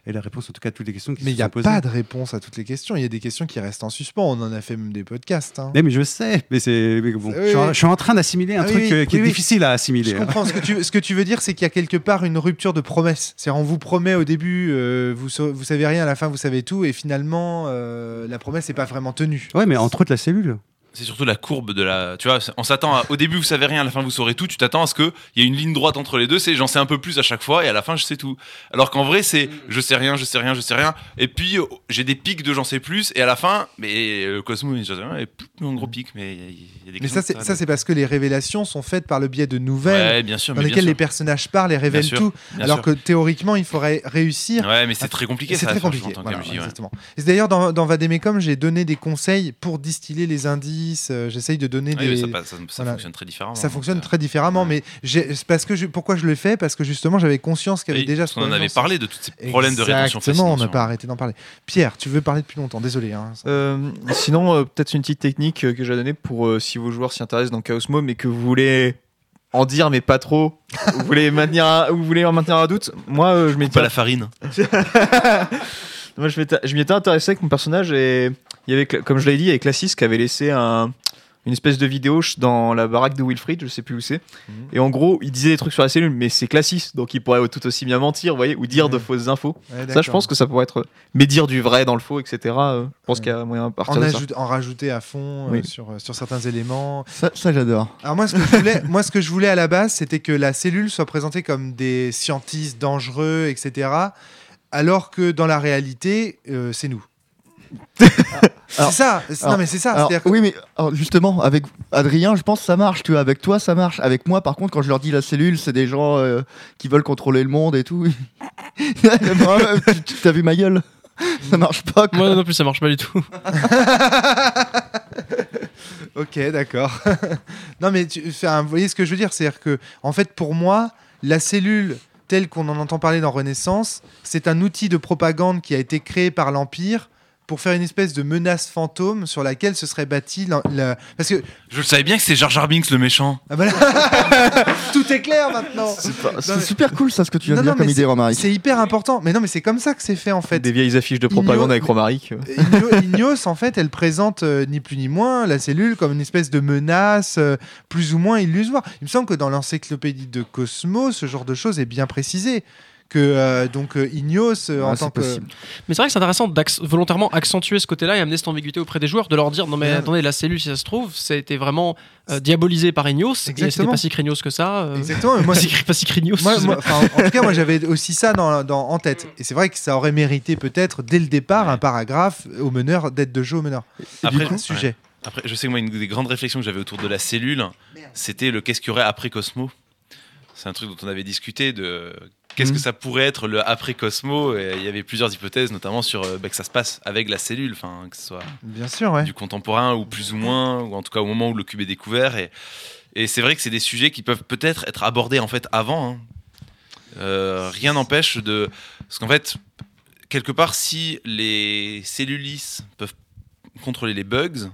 ait la réponse en tout cas à toutes les questions qui Mais se il n'y a sont posées. pas de réponse à toutes les questions. Il y a des questions qui restent en suspens. On en a fait même des podcasts. hein. Mais, mais je sais, mais c'est mais bon, Oui, je, suis en, oui. je suis en train d'assimiler un Ah oui, truc oui, euh, qui est difficile à assimiler. Je hein. comprends. ce, que tu, ce que tu veux dire, c'est qu'il y a quelque part une rupture de promesse. C'est-à-dire, on vous promet au début, euh, vous, vous savez rien, à la fin, vous savez tout, et finalement, euh, la promesse n'est pas vraiment tenue. Ouais, mais entre autres la cellule. C'est surtout la courbe de la. Tu vois, on s'attend à- au début, vous savez rien, à la fin, vous saurez tout. Tu t'attends à ce qu'il y ait une ligne droite entre les deux. C'est j'en sais un peu plus à chaque fois et à la fin, je sais tout. Alors qu'en vrai, c'est je sais rien, je sais rien, je sais rien. Et puis, euh, j'ai des pics de j'en sais plus. Et à la fin, mais le Cosmo, j'en sais rien, et pouf, un gros pic. Mais il y a- il y a des Mais ça, c'est comme ça, c'est parce que les révélations sont faites par le biais de nouvelles Ouais, bien sûr. dans mais lesquelles bien les personnages parlent et révèlent sûr, tout. alors sûr. que théoriquement, il faudrait réussir. Ouais, mais c'est très compliqué C'est très compliqué. en tant Voilà, ouais. exactement. Et c'est d'ailleurs dans, dans Vademecum, j'ai donné des conseils pour distiller les indices. Euh, J'essaye de donner mais des. ça, passe- ça- ça voilà. fonctionne très différemment. Ça donc, fonctionne euh, très différemment, ouais. mais parce que je, pourquoi je le fais? Parce que justement, j'avais conscience qu'il y avait oui, déjà ce qu'on en problème avait parlé de tous ces problèmes de rétention Exactement, on n'a pas arrêté d'en parler. Pierre, tu veux parler depuis longtemps, désolé. hein. Euh, sinon, euh, peut-être une petite technique euh, que j'ai donnée pour euh, si vos joueurs s'y intéressent dans Chaos Mode, mais que vous voulez en dire, mais pas trop. vous voulez (laughs) maintenir, un, vous voulez en maintenir un doute. Moi, euh, je m'étais, Pas la farine. (laughs) moi, je m'étais, je m'y étais intéressé avec mon personnage et il y avait, comme je l'ai dit, il y avait Classis qui avait laissé un, une espèce de vidéo dans la baraque de Wilfried, je sais plus où c'est. Mhm. Et en gros, il disait des trucs sur la cellule, mais c'est Classis, donc il pourrait tout aussi bien mentir, vous voyez, ou dire de Mhm. fausses infos. Ouais, Ça, je pense que ça pourrait être. Mais dire du vrai dans le faux, etc. euh, je pense Ouais. qu'il y a moyen partir en, de ça. en rajouter à fond euh, Oui. sur, euh, sur certains éléments. Ça, ça, j'adore. Alors moi, ce que je voulais, moi, ce que je voulais à la base, c'était que la cellule soit présentée comme des scientistes dangereux, etc. Alors que dans la réalité, euh, c'est nous. (laughs) C'est ça. c'est- non mais c'est ça. Alors, que- oui, mais alors, justement, avec Adrien, je pense que ça marche. Tu vois, avec toi, ça marche. Avec moi, par contre, quand je leur dis la cellule, c'est des gens euh, qui veulent contrôler le monde et tout. (laughs) Moi, tu tu- t'as vu ma gueule? Ça marche pas. Quoi. Moi non plus, ça marche pas du tout. (laughs) Ok, d'accord. non, mais tu, enfin, vous voyez ce que je veux dire C'est-à-dire que, en fait, pour moi, la cellule telle qu'on en entend parler dans Renaissance, c'est un outil de propagande qui a été créé par l'Empire pour faire une espèce de menace fantôme sur laquelle se serait bâti la, la- parce que Je le savais bien que c'est Jar Jar Binks le méchant. ah, (laughs) tout est clair maintenant C'est mais- super cool, ça, ce que tu viens Non, de dire non, comme idée, Romaric. c'est hyper important mais non mais c'est comme ça que c'est fait en fait Des vieilles affiches de propagande avec Romaric. (laughs) Igno- Ignos, en fait, elle présente euh, ni plus ni moins la cellule comme une espèce de menace euh, plus ou moins illusoire. Il me semble que dans l'encyclopédie de Cosmos, ce genre de choses est bien précisé. Que euh, donc euh, Ignos, euh, en tant c'est que. possible. Mais c'est vrai que c'est intéressant d'acc- volontairement accentuer ce côté-là et amener cette ambiguïté auprès des joueurs, de leur dire non mais Ouais. attendez, la cellule, si ça se trouve, ça a été vraiment euh, diabolisé par Ignos, et c'était pas si craignos que ça. euh, Exactement. Moi, pas, (laughs) c'est- si, pas si craignos. moi- moi- en tout cas, moi j'avais aussi ça dans, dans- en tête. Et c'est vrai que ça aurait mérité peut-être dès le départ un paragraphe au meneur, d'aide de jeu au meneur. Après, un sujet. Après, je sais que moi, une des grandes réflexions que j'avais autour de la cellule, c'était le qu'est-ce qu'il y aurait après Cosmo? C'est un truc dont on avait discuté de qu'est-ce Mhm. que ça pourrait être le après Cosmo. Et il y avait plusieurs hypothèses, notamment sur euh, bah, que ça se passe avec la cellule, enfin que ce soit Bien sûr, ouais. du contemporain ou plus ou moins, ou en tout cas au moment où le cube est découvert. Et, et c'est vrai que c'est des sujets qui peuvent peut-être être abordés en fait avant. hein. Euh, rien n'empêche de. Parce qu'en fait, quelque part, si les cellulis peuvent contrôler les bugs,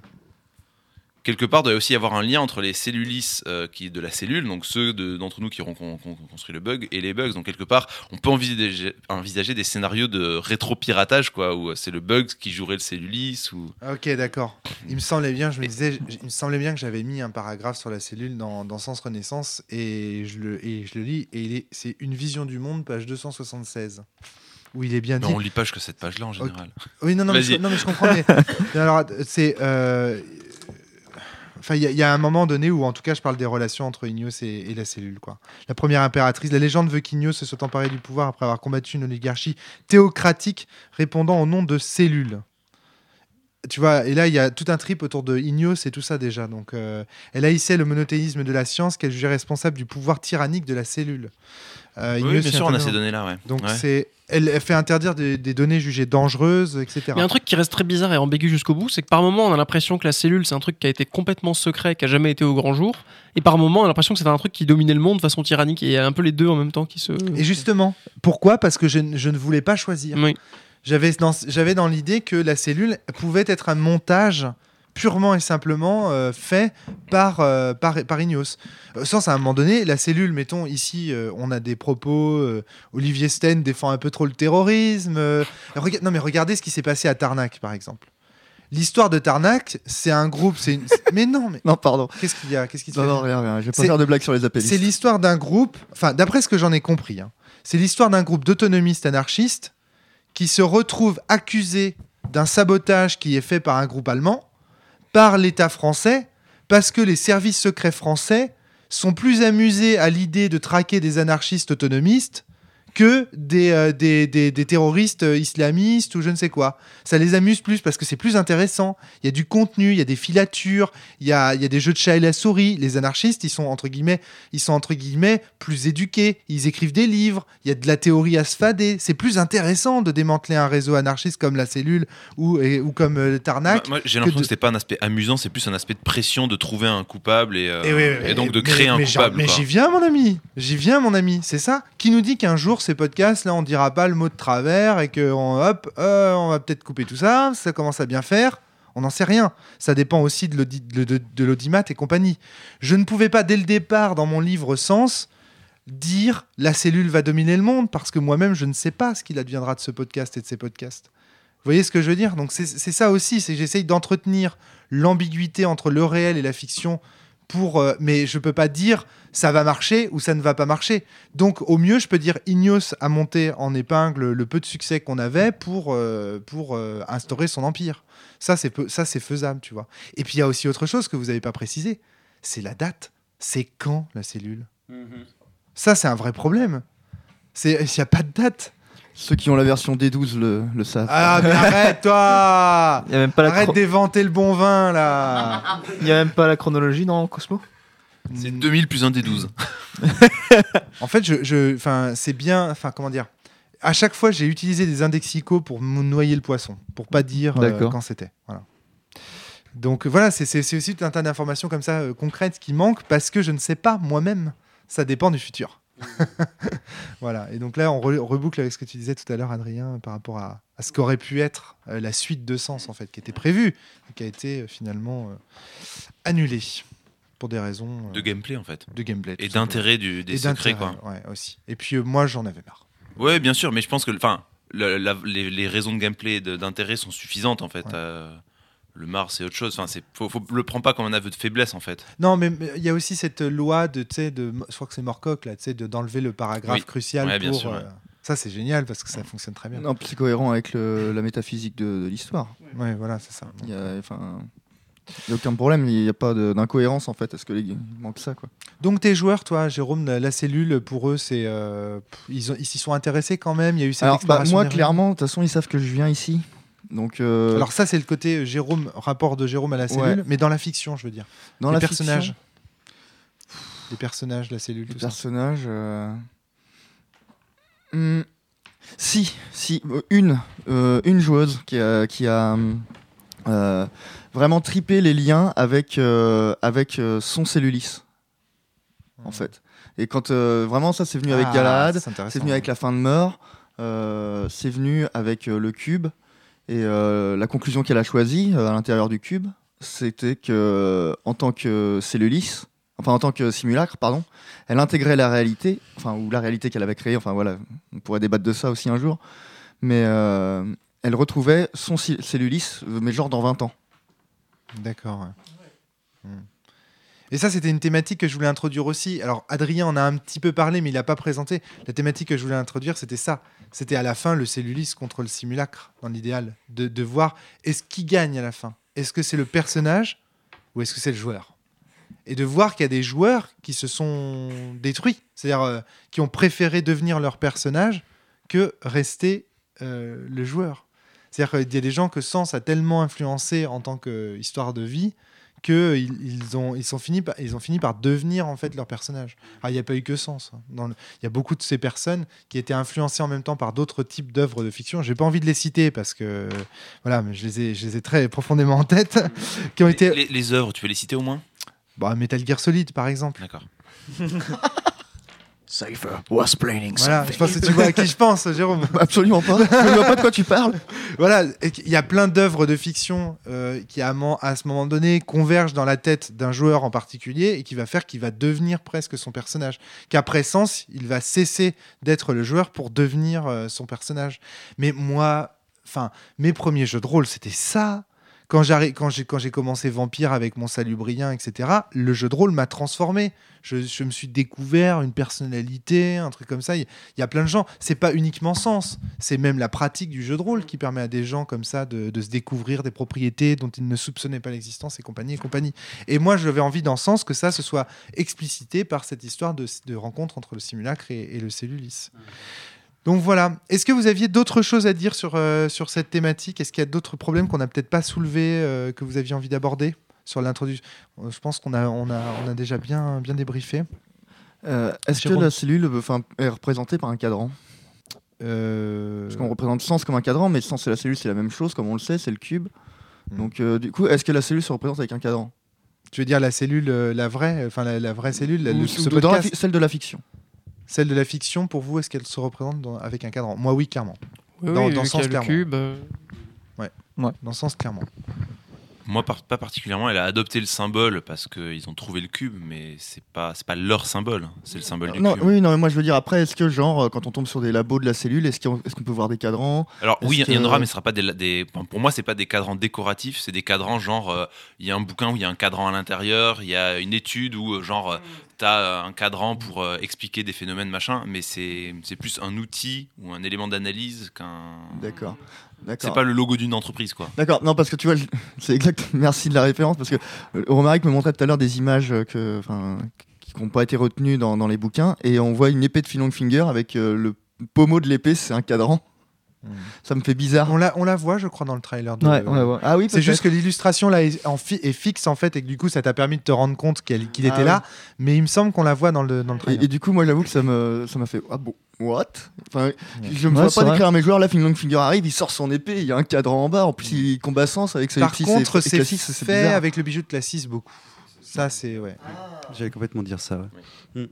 quelque part, il doit aussi y avoir un lien entre les cellulis euh, qui, de la cellule, donc ceux de- d'entre nous qui auront con- con- construit le bug, et les bugs. Donc, quelque part, on peut envisager, envisager des scénarios de rétro-piratage, quoi, où euh, c'est le bug qui jouerait le cellulis. Ou... Ok, d'accord. Il me semblait bien, je me disais, il me semblait bien que j'avais mis un paragraphe sur la cellule dans, dans Sens Renaissance et je le, et je le lis et c'est une vision du monde, page 276. où il est bien dit. on lit pas jusque cette page-là en général. Oui, non, non, mais je, non, mais je comprends. (laughs) mais alors, c'est. euh, Enfin, il y, a- il y a un moment donné où, en tout cas, je parle des relations entre Ignos et, et la cellule. Quoi. La première impératrice, la légende veut qu'Ignos se soit emparé du pouvoir après avoir combattu une oligarchie théocratique répondant au nom de cellule. Tu vois, et là, il y a tout un trip autour de Ignos et tout ça déjà. Donc, euh, elle haïssait le monothéisme de la science qu'elle jugeait responsable du pouvoir tyrannique de la cellule. Euh, Oui, Ignos bien sûr, on a ces données-là, ouais. Donc, Ouais. c'est, elle, elle fait interdire des, des données jugées dangereuses, etc. Il y a un truc qui reste très bizarre et ambigu jusqu'au bout, c'est que par moment on a l'impression que la cellule c'est un truc qui a été complètement secret, qui a jamais été au grand jour, et par moment on a l'impression que c'est un truc qui dominait le monde de façon tyrannique, et il y a un peu les deux en même temps qui se. Et justement, pourquoi? Parce que je, ne- je ne voulais pas choisir. Oui. J'avais dans, j'avais dans l'idée que la cellule pouvait être un montage purement et simplement euh, fait par, euh, par, par Ignos. Au sens, à un moment donné, la cellule, mettons, ici, euh, on a des propos, euh, Olivier Sten défend un peu trop le terrorisme. euh, non, mais regardez ce qui s'est passé à Tarnac, par exemple. L'histoire de Tarnac, c'est un groupe, c'est une... Mais non, mais (laughs) Non, pardon. qu'est-ce qu'il y a Qu'est-ce qui Non, non, rien, rien. Je vais pas faire de blagues sur les apélistes. c'est l'histoire d'un groupe, enfin d'après ce que j'en ai compris, hein, c'est l'histoire d'un groupe d'autonomistes anarchistes qui se retrouve accusé d'un sabotage qui est fait par un groupe allemand, par l'État français, parce que les services secrets français sont plus amusés à l'idée de traquer des anarchistes autonomistes que des, euh, des, des- des terroristes euh, islamistes ou je ne sais quoi. Ça les amuse plus parce que c'est plus intéressant. Il y a du contenu, il y a des filatures, il y a, il y a des jeux de chat et la souris. Les anarchistes, ils sont entre guillemets, ils sont entre guillemets plus éduqués. Ils écrivent des livres. Il y a de la théorie à se fader. C'est plus intéressant de démanteler un réseau anarchiste comme la cellule ou, et- ou comme euh, Tarnac. Moi, moi, j'ai que l'impression de- que c'est pas un aspect amusant, c'est plus un aspect de pression de trouver un coupable et, euh, Et, oui, et donc de mais- créer un mais coupable. Mais j'y viens, mon ami. J'y viens, mon ami. C'est ça. Qui nous dit qu'un jour, ces podcasts, là, on dira pas le mot de travers et que on, hop, euh, on va peut-être couper tout ça. Ça commence à bien faire. On n'en sait rien. Ça dépend aussi de l'audi- de- de- l'audimat et compagnie. Je ne pouvais pas, dès le départ, dans mon livre Sens, dire la cellule va dominer le monde parce que moi-même, je ne sais pas ce qu'il adviendra de ce podcast et de ces podcasts. Vous voyez ce que je veux dire? Donc c'est c'est ça aussi, c'est que j'essaye d'entretenir l'ambiguïté entre le réel et la fiction pour, euh, mais je peux pas dire ça va marcher ou ça ne va pas marcher. Donc au mieux, je peux dire Ignos a monté en épingle le peu de succès qu'on avait pour, euh, pour euh, instaurer son empire. Ça c'est peu- ça c'est faisable, tu vois. Et puis il y a aussi autre chose que vous n'avez pas précisé, c'est la date. C'est quand la cellule? Ça c'est un vrai problème. Il n'y a pas de date. Ceux qui ont la version D12 le, le savent. Ah mais arrête toi Il (laughs) y a même pas la, Arrête chro- d'éventer le bon vin là. il y a même pas la chronologie dans Cosmo? C'est 2000 plus un des (laughs) 12. En fait, je, je, enfin, c'est bien, enfin, comment dire. À chaque fois, j'ai utilisé des indexicaux pour me noyer le poisson, pour pas dire euh, D'accord. quand c'était. Voilà. Donc voilà, c'est c'est- c'est aussi tout un tas d'informations comme ça euh, concrètes qui manquent parce que je ne sais pas moi-même. Ça dépend du futur. (laughs) voilà. Et donc là, on re- reboucle avec ce que tu disais tout à l'heure, Adrien, par rapport à, à ce qu'aurait pu être euh, la suite de Sens, en fait, qui était prévue et qui a été euh, finalement euh, annulée pour des raisons De gameplay en fait. de gameplay. Et d'intérêt des Et secrets quoi. Ouais, aussi. Et puis moi, j'en avais marre. Ouais, bien sûr, mais je pense que enfin, les, les raisons de gameplay et d'intérêt sont suffisantes en fait. Ouais. Le Mars c'est autre chose. Enfin, c'est faut, faut le prends pas comme un aveu de faiblesse en fait. Non, mais il y a aussi cette loi de, tu sais, de, je crois que c'est Morcock là, tu sais, de d'enlever le paragraphe Oui. crucial Ouais, pour. sûr, ouais. euh, Ça, c'est génial parce que ça fonctionne très bien. Non, puis c'est cohérent avec le- la métaphysique de, de l'histoire. Ouais, voilà, c'est ça. Il y a, enfin, il y a aucun problème, il n'y a pas d'incohérence en fait. Est-ce que les manque ça quoi Donc tes joueurs, toi, Jérôme, la, la cellule pour eux, c'est, euh, ils s'y sont intéressés quand même. Il y a eu cette Alors, bah, moi, clairement, de toute façon, ils savent que je viens ici. Donc, euh, Alors ça, c'est le côté euh, Jérôme, rapport de Jérôme à la cellule, Ouais. mais dans la fiction, je veux dire. dans les la personnages. fiction, Les personnages, la cellule, les tout ça. personnages. euh, hmm, Si, si, euh, une, euh, une joueuse qui a, qui a vraiment tripé les liens avec, avec son cellulis, en fait. Et quand vraiment ça, c'est venu avec Ah, Galahad, c'est venu avec la fin de mort, c'est venu avec le cube, et euh, la conclusion qu'elle a choisie euh, à l'intérieur du cube, c'était que euh, en tant que cellulis, enfin en tant que simulacre, pardon, elle intégrait la réalité, enfin ou la réalité qu'elle avait créée, enfin voilà, on pourrait débattre de ça aussi un jour, mais elle retrouvait son cellulis, mais genre dans 20 ans. D'accord. ouais. Hmm. Et ça, c'était une thématique que je voulais introduire aussi. Alors, Adrien en a un petit peu parlé, mais il n'a pas présenté. La thématique que je voulais introduire, c'était ça. C'était à la fin le cellulisme contre le simulacre, dans l'idéal. De, de voir est-ce qui gagne à la fin? Est-ce que c'est le personnage ou est-ce que c'est le joueur? Et de voir qu'il y a des joueurs qui se sont détruits, c'est-à-dire euh, qui ont préféré devenir leur personnage que rester euh, le joueur. C'est-à-dire qu'il y a des gens que Sens a tellement influencé en tant qu'histoire de vie qu'ils ils ont, ils, sont finis par, ils ont fini par devenir en fait leur personnage. Alors, il n'y a pas eu que Sens. hein. Il y a beaucoup de ces personnes qui étaient influencées en même temps par d'autres types d'œuvres de fiction. J'ai pas envie de les citer parce que voilà, mais je les ai, je les ai très profondément en tête, (laughs) qui ont été Les, les œuvres, tu veux les citer au moins? Bah, Metal Gear Solid par exemple. D'accord. (laughs) Cypher was planning Voilà, je pense que tu vois à qui je pense, Jérôme. (laughs) Absolument pas. Je ne vois pas de quoi tu parles. (laughs) Voilà, il y a plein d'œuvres de fiction euh, qui, à ce moment donné, convergent dans la tête d'un joueur en particulier et qui va faire qu'il va devenir presque son personnage. Qu'après sens, il va cesser d'être le joueur pour devenir euh, son personnage. Mais moi, enfin, mes premiers jeux de rôle, c'était ça. Quand j'ai quand j'ai commencé Vampire avec mon salubrien, etc., le jeu de rôle m'a transformé. Je, me suis découvert une personnalité, un truc comme ça. Il y a plein de gens. C'est pas uniquement sens, c'est même la pratique du jeu de rôle qui permet à des gens comme ça de, se découvrir des propriétés dont ils ne soupçonnaient pas l'existence et compagnie et compagnie. Et moi, j'avais envie dans sens que ça se soit explicité par cette histoire de, de rencontre entre le simulacre et, et le cellulis. Donc voilà. Est-ce que vous aviez d'autres choses à dire sur, euh, sur cette thématique? Est-ce qu'il y a d'autres problèmes qu'on n'a peut-être pas soulevés, euh, que vous aviez envie d'aborder sur l'introduction? Euh, Je pense qu'on a, on a, on a déjà bien, bien débriefé. Euh, Est-ce que la cellule est représentée par un cadran? Parce qu'on représente Sens comme un cadran, mais Sens et la cellule, c'est la même chose, comme on le sait, c'est le cube. Mm. Donc, du coup, est-ce que la cellule se représente avec un cadran? Tu veux dire la cellule, la vraie, enfin la, la vraie cellule, la- Ou- le- ce podcast, fi- celle de la fiction celle de la fiction, pour vous, est-ce qu'elle se représente dans- avec un cadran? Moi, oui, clairement. Oui, Dans- oui, dans vu le sens qu'il y a clairement. cube. euh, Dans ce sens, clairement. Moi, pas particulièrement. Elle a adopté le symbole parce qu'ils ont trouvé le cube, mais c'est pas, c'est pas leur symbole. C'est le symbole du non, cube. Oui, non, mais moi je veux dire, après, est-ce que, genre, euh, quand on tombe sur des labos de la cellule, est-ce qu'on est peut voir des cadrans? Alors oui, il y en aura, mais ce sera pas des, des- Pour moi, c'est pas des cadrans décoratifs, c'est des cadrans genre euh, il y a un bouquin où il y a un cadran à l'intérieur, il y a une étude où euh, genre tu as un cadran pour euh, expliquer des phénomènes machin, mais c'est plus un outil ou un élément d'analyse qu'un. D'accord. C'est pas le logo d'une entreprise quoi. D'accord, non, parce que tu vois, (laughs) c'est exact. (laughs) Merci de la référence, parce que euh, Romaric me montrait tout à l'heure des images euh, que, qui n'ont pas été retenues dans, dans les bouquins, et on voit une épée de Philong Finger avec euh, le pommeau de l'épée, c'est un cadran. Mm. Ça me fait bizarre. On la, on la voit, je crois, dans le trailer. De, Ouais, on la voit. Ah oui, C'est juste que l'illustration là est, en fi- est fixe en fait et que du coup ça t'a permis de te rendre compte qu'elle- qu'il Ah était là, mais il me semble qu'on la voit dans le, dans le trailer. et du coup, moi, j'avoue que ça me, ça m'a fait ah bon, what? Enfin, Je me Ouais, vois pas décrire à mes joueurs. Là, Philong Finger arrive, il sort son épée, il y a un cadran en bas. En plus, il combat sans avec ses Par petits contre, c'est fait bizarre. avec le bijou de Classis beaucoup. Ça, c'est ouais. J'allais complètement dire ça. ouais.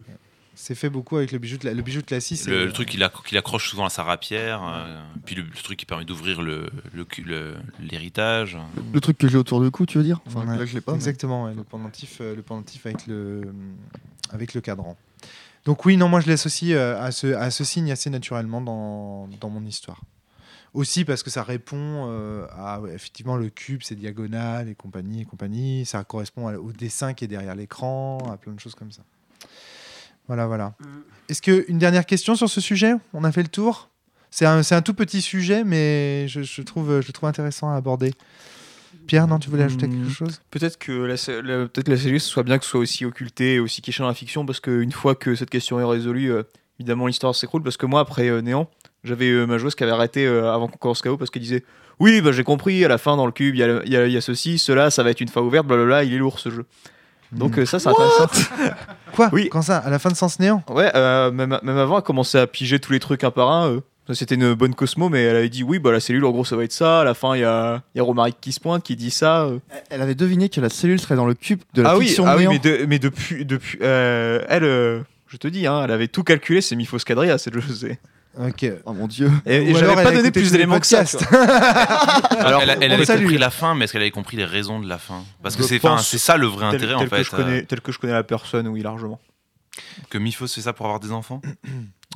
C'est fait beaucoup avec le bijou de, la- le bijou de Classis. Le, le truc qu'il acc- qu'il accroche souvent à sa rapière, euh, puis le, le truc qui permet d'ouvrir le- le cu- le- l'héritage. Le truc que j'ai autour du cou, tu veux dire Enfin, Ouais, là, je l'ai pas. mais- Exactement, ouais, le pendentif, euh, le pendentif avec le, avec le cadran. Donc oui, non, moi je l'associe euh, à, ce, à ce signe assez naturellement dans, dans mon histoire. Aussi parce que ça répond euh, à ouais, effectivement le cube, c'est diagonal et compagnie et compagnie. Ça correspond au dessin qui est derrière l'écran, à plein de choses comme ça. Voilà, voilà. Est-ce que une dernière question sur ce sujet? On a fait le tour? C'est un, c'est un tout petit sujet, mais je, je trouve, je le trouve intéressant à aborder. Pierre, non, tu voulais ajouter Hmm. quelque chose? Peut-être que la, la- peut-être la cellule, ce soit bien que ce soit aussi occulté et aussi caché dans la fiction, parce qu'une fois que cette question est résolue, euh, évidemment l'histoire s'écroule. Parce que moi, après euh, Néant, j'avais euh, ma joueuse qui avait arrêté euh, avant qu'on commence KO parce qu'elle disait Oui, bah, j'ai compris, à la fin dans le cube, il y, a le- il y y a ceci, cela, ça va être une fin ouverte, blablabla, il est lourd ce jeu. Donc euh, ça, c'est intéressant. (laughs) Quoi Oui. Quand ça À la fin de Sens Néant Ouais, euh, même, même avant, elle commençait à piger tous les trucs un par un. euh. Ça, C'était une bonne Cosmo, mais elle avait dit oui, bah la cellule, en gros, ça va être ça. À la fin, il y a, il y a Romaric qui se pointe, qui dit ça. euh. Elle avait deviné que la cellule serait dans le cube de la ah oui, fiction ah oui, néant. mais, de- mais depuis, depuis, euh, elle, euh, je te dis, hein, elle avait tout calculé. C'est Mifos Quadria, cette. Et, Ok. Oh mon dieu. et alors j'avais pas donné plus d'éléments que ça. (laughs) Alors, elle, avait salue. compris la fin, mais est-ce qu'elle avait compris les raisons de la fin Parce que c'est ça le vrai tel, intérêt tel en fait. que je connais, tel que je connais la personne, oui, largement. euh, que Mifos fait ça pour avoir des enfants (clears throat)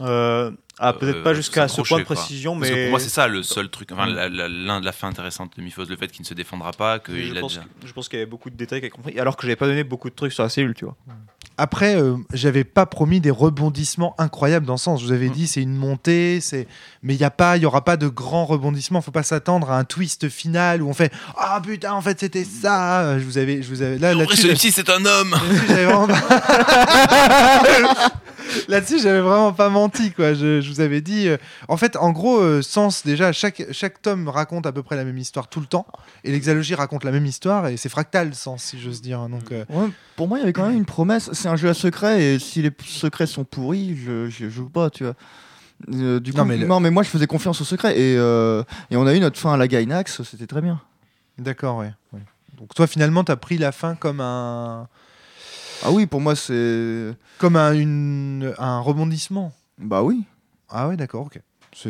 Euh, ah, peut-être Euh, pas jusqu'à se ce point de quoi. précision, Parce mais que pour moi, c'est ça le seul truc. Enfin, la, la, l'un de la fin intéressante de Myphos, le fait qu'il ne se défendra pas, je qu'il a pense, déjà. que- je pense qu'il y avait beaucoup de détails qu'il a compris, alors que j'avais pas donné beaucoup de trucs sur la cellule, tu vois. Après, euh, j'avais pas promis des rebondissements incroyables dans ce sens. Je vous avais Mm. dit, c'est une montée, c'est. Mais il y a pas, il y aura pas de grands rebondissements. Faut pas s'attendre à un twist final où on fait ah putain, en fait c'était ça. Je vous avais, je vous avais là En vrai, là-dessus. celui-ci, c'est un homme Là-dessus, j'avais vraiment pas... (laughs) Là-dessus, j'avais vraiment pas menti, quoi. Je, je vous avais dit. euh, En fait, en gros, euh, Sens, déjà, chaque, chaque tome raconte à peu près la même histoire tout le temps. Et l'exalogie raconte la même histoire. Et c'est fractal, Sens, si j'ose dire. Donc, euh, Ouais, pour moi, il y avait quand même une promesse. C'est un jeu à secret et si les secrets sont pourris, je, je joue pas, tu vois. Euh, du coup, Non, non mais mais, le- moi je faisais confiance aux secrets et, euh, et on a eu notre fin à la Gainax, c'était très bien. d'accord, ouais. ouais. Donc, toi, finalement, t'as pris la fin comme un. Ah oui, pour moi c'est. Comme un, une, un rebondissement. Bah oui. Ah, ouais, d'accord, ok.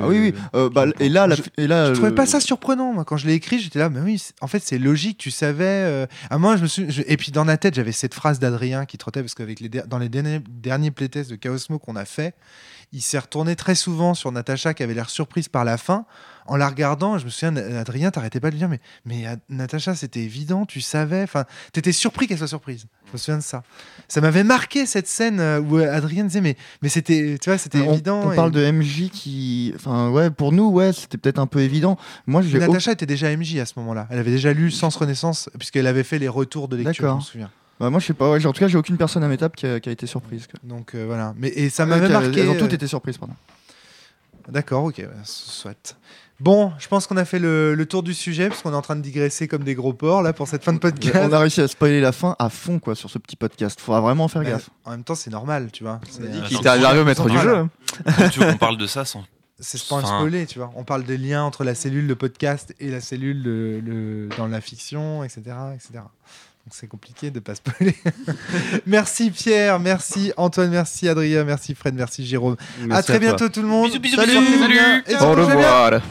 Ah oui, oui. Euh, bah, et là, la, Je- et là Je trouvais pas ça surprenant, moi. Quand je l'ai écrit, j'étais là, mais oui, en fait, c'est logique, tu savais. euh, À moi, je me suis. je- Et puis, dans la tête, j'avais cette phrase d'Adrien qui trottait, parce qu'avec les der- dans les derniers, derniers playtests de Chaosmo qu'on a fait, il s'est retourné très souvent sur Natacha qui avait l'air surprise par la fin. En la regardant, je me souviens, Adrien, t'arrêtais pas de lui dire, mais, mais Natacha, c'était évident, tu savais. Enfin, t'étais surpris qu'elle soit surprise. Je me souviens de ça. Ça m'avait marqué cette scène euh, où Adrien disait, mais, mais c'était, tu vois, c'était évident. on et- parle de MJ qui. Enfin, ouais, pour nous, ouais, c'était peut-être un peu évident. Moi, j'ai. Natacha était déjà MJ à ce moment-là. Elle avait déjà lu Sens Renaissance, puisqu'elle avait fait les retours de lecture, je D'accord. me souviens. Bah, moi, je sais pas, ouais, en tout cas, j'ai aucune personne à mes tables qui a, qui a été surprise. quoi. Donc euh, voilà. Mais, et ça m'avait marqué. Elles ont toutes euh, été surprises, pardon. D'accord, ok, soit. Bon, je pense qu'on a fait le, le tour du sujet, parce qu'on est en train de digresser comme des gros porcs, là, pour cette fin de podcast. On a réussi à spoiler la fin à fond, quoi, sur ce petit podcast. Faudra vraiment faire Mais gaffe. En même temps, c'est normal, tu vois. C'est a dit euh, qu'il arrivé au maître du jeu. tu veux qu'on parle de ça sans. (laughs) C'est pas un spoiler, tu vois. On parle des liens entre la cellule de podcast et la cellule de, le- dans la fiction, etc. etc. Donc c'est compliqué de pas spoiler. (laughs) merci Pierre, merci Antoine, merci Adrien, merci Fred, merci Jérôme. à Merci très toi. bientôt tout le monde. Bisous, bisous, Salut, bisous. Salut. Au revoir.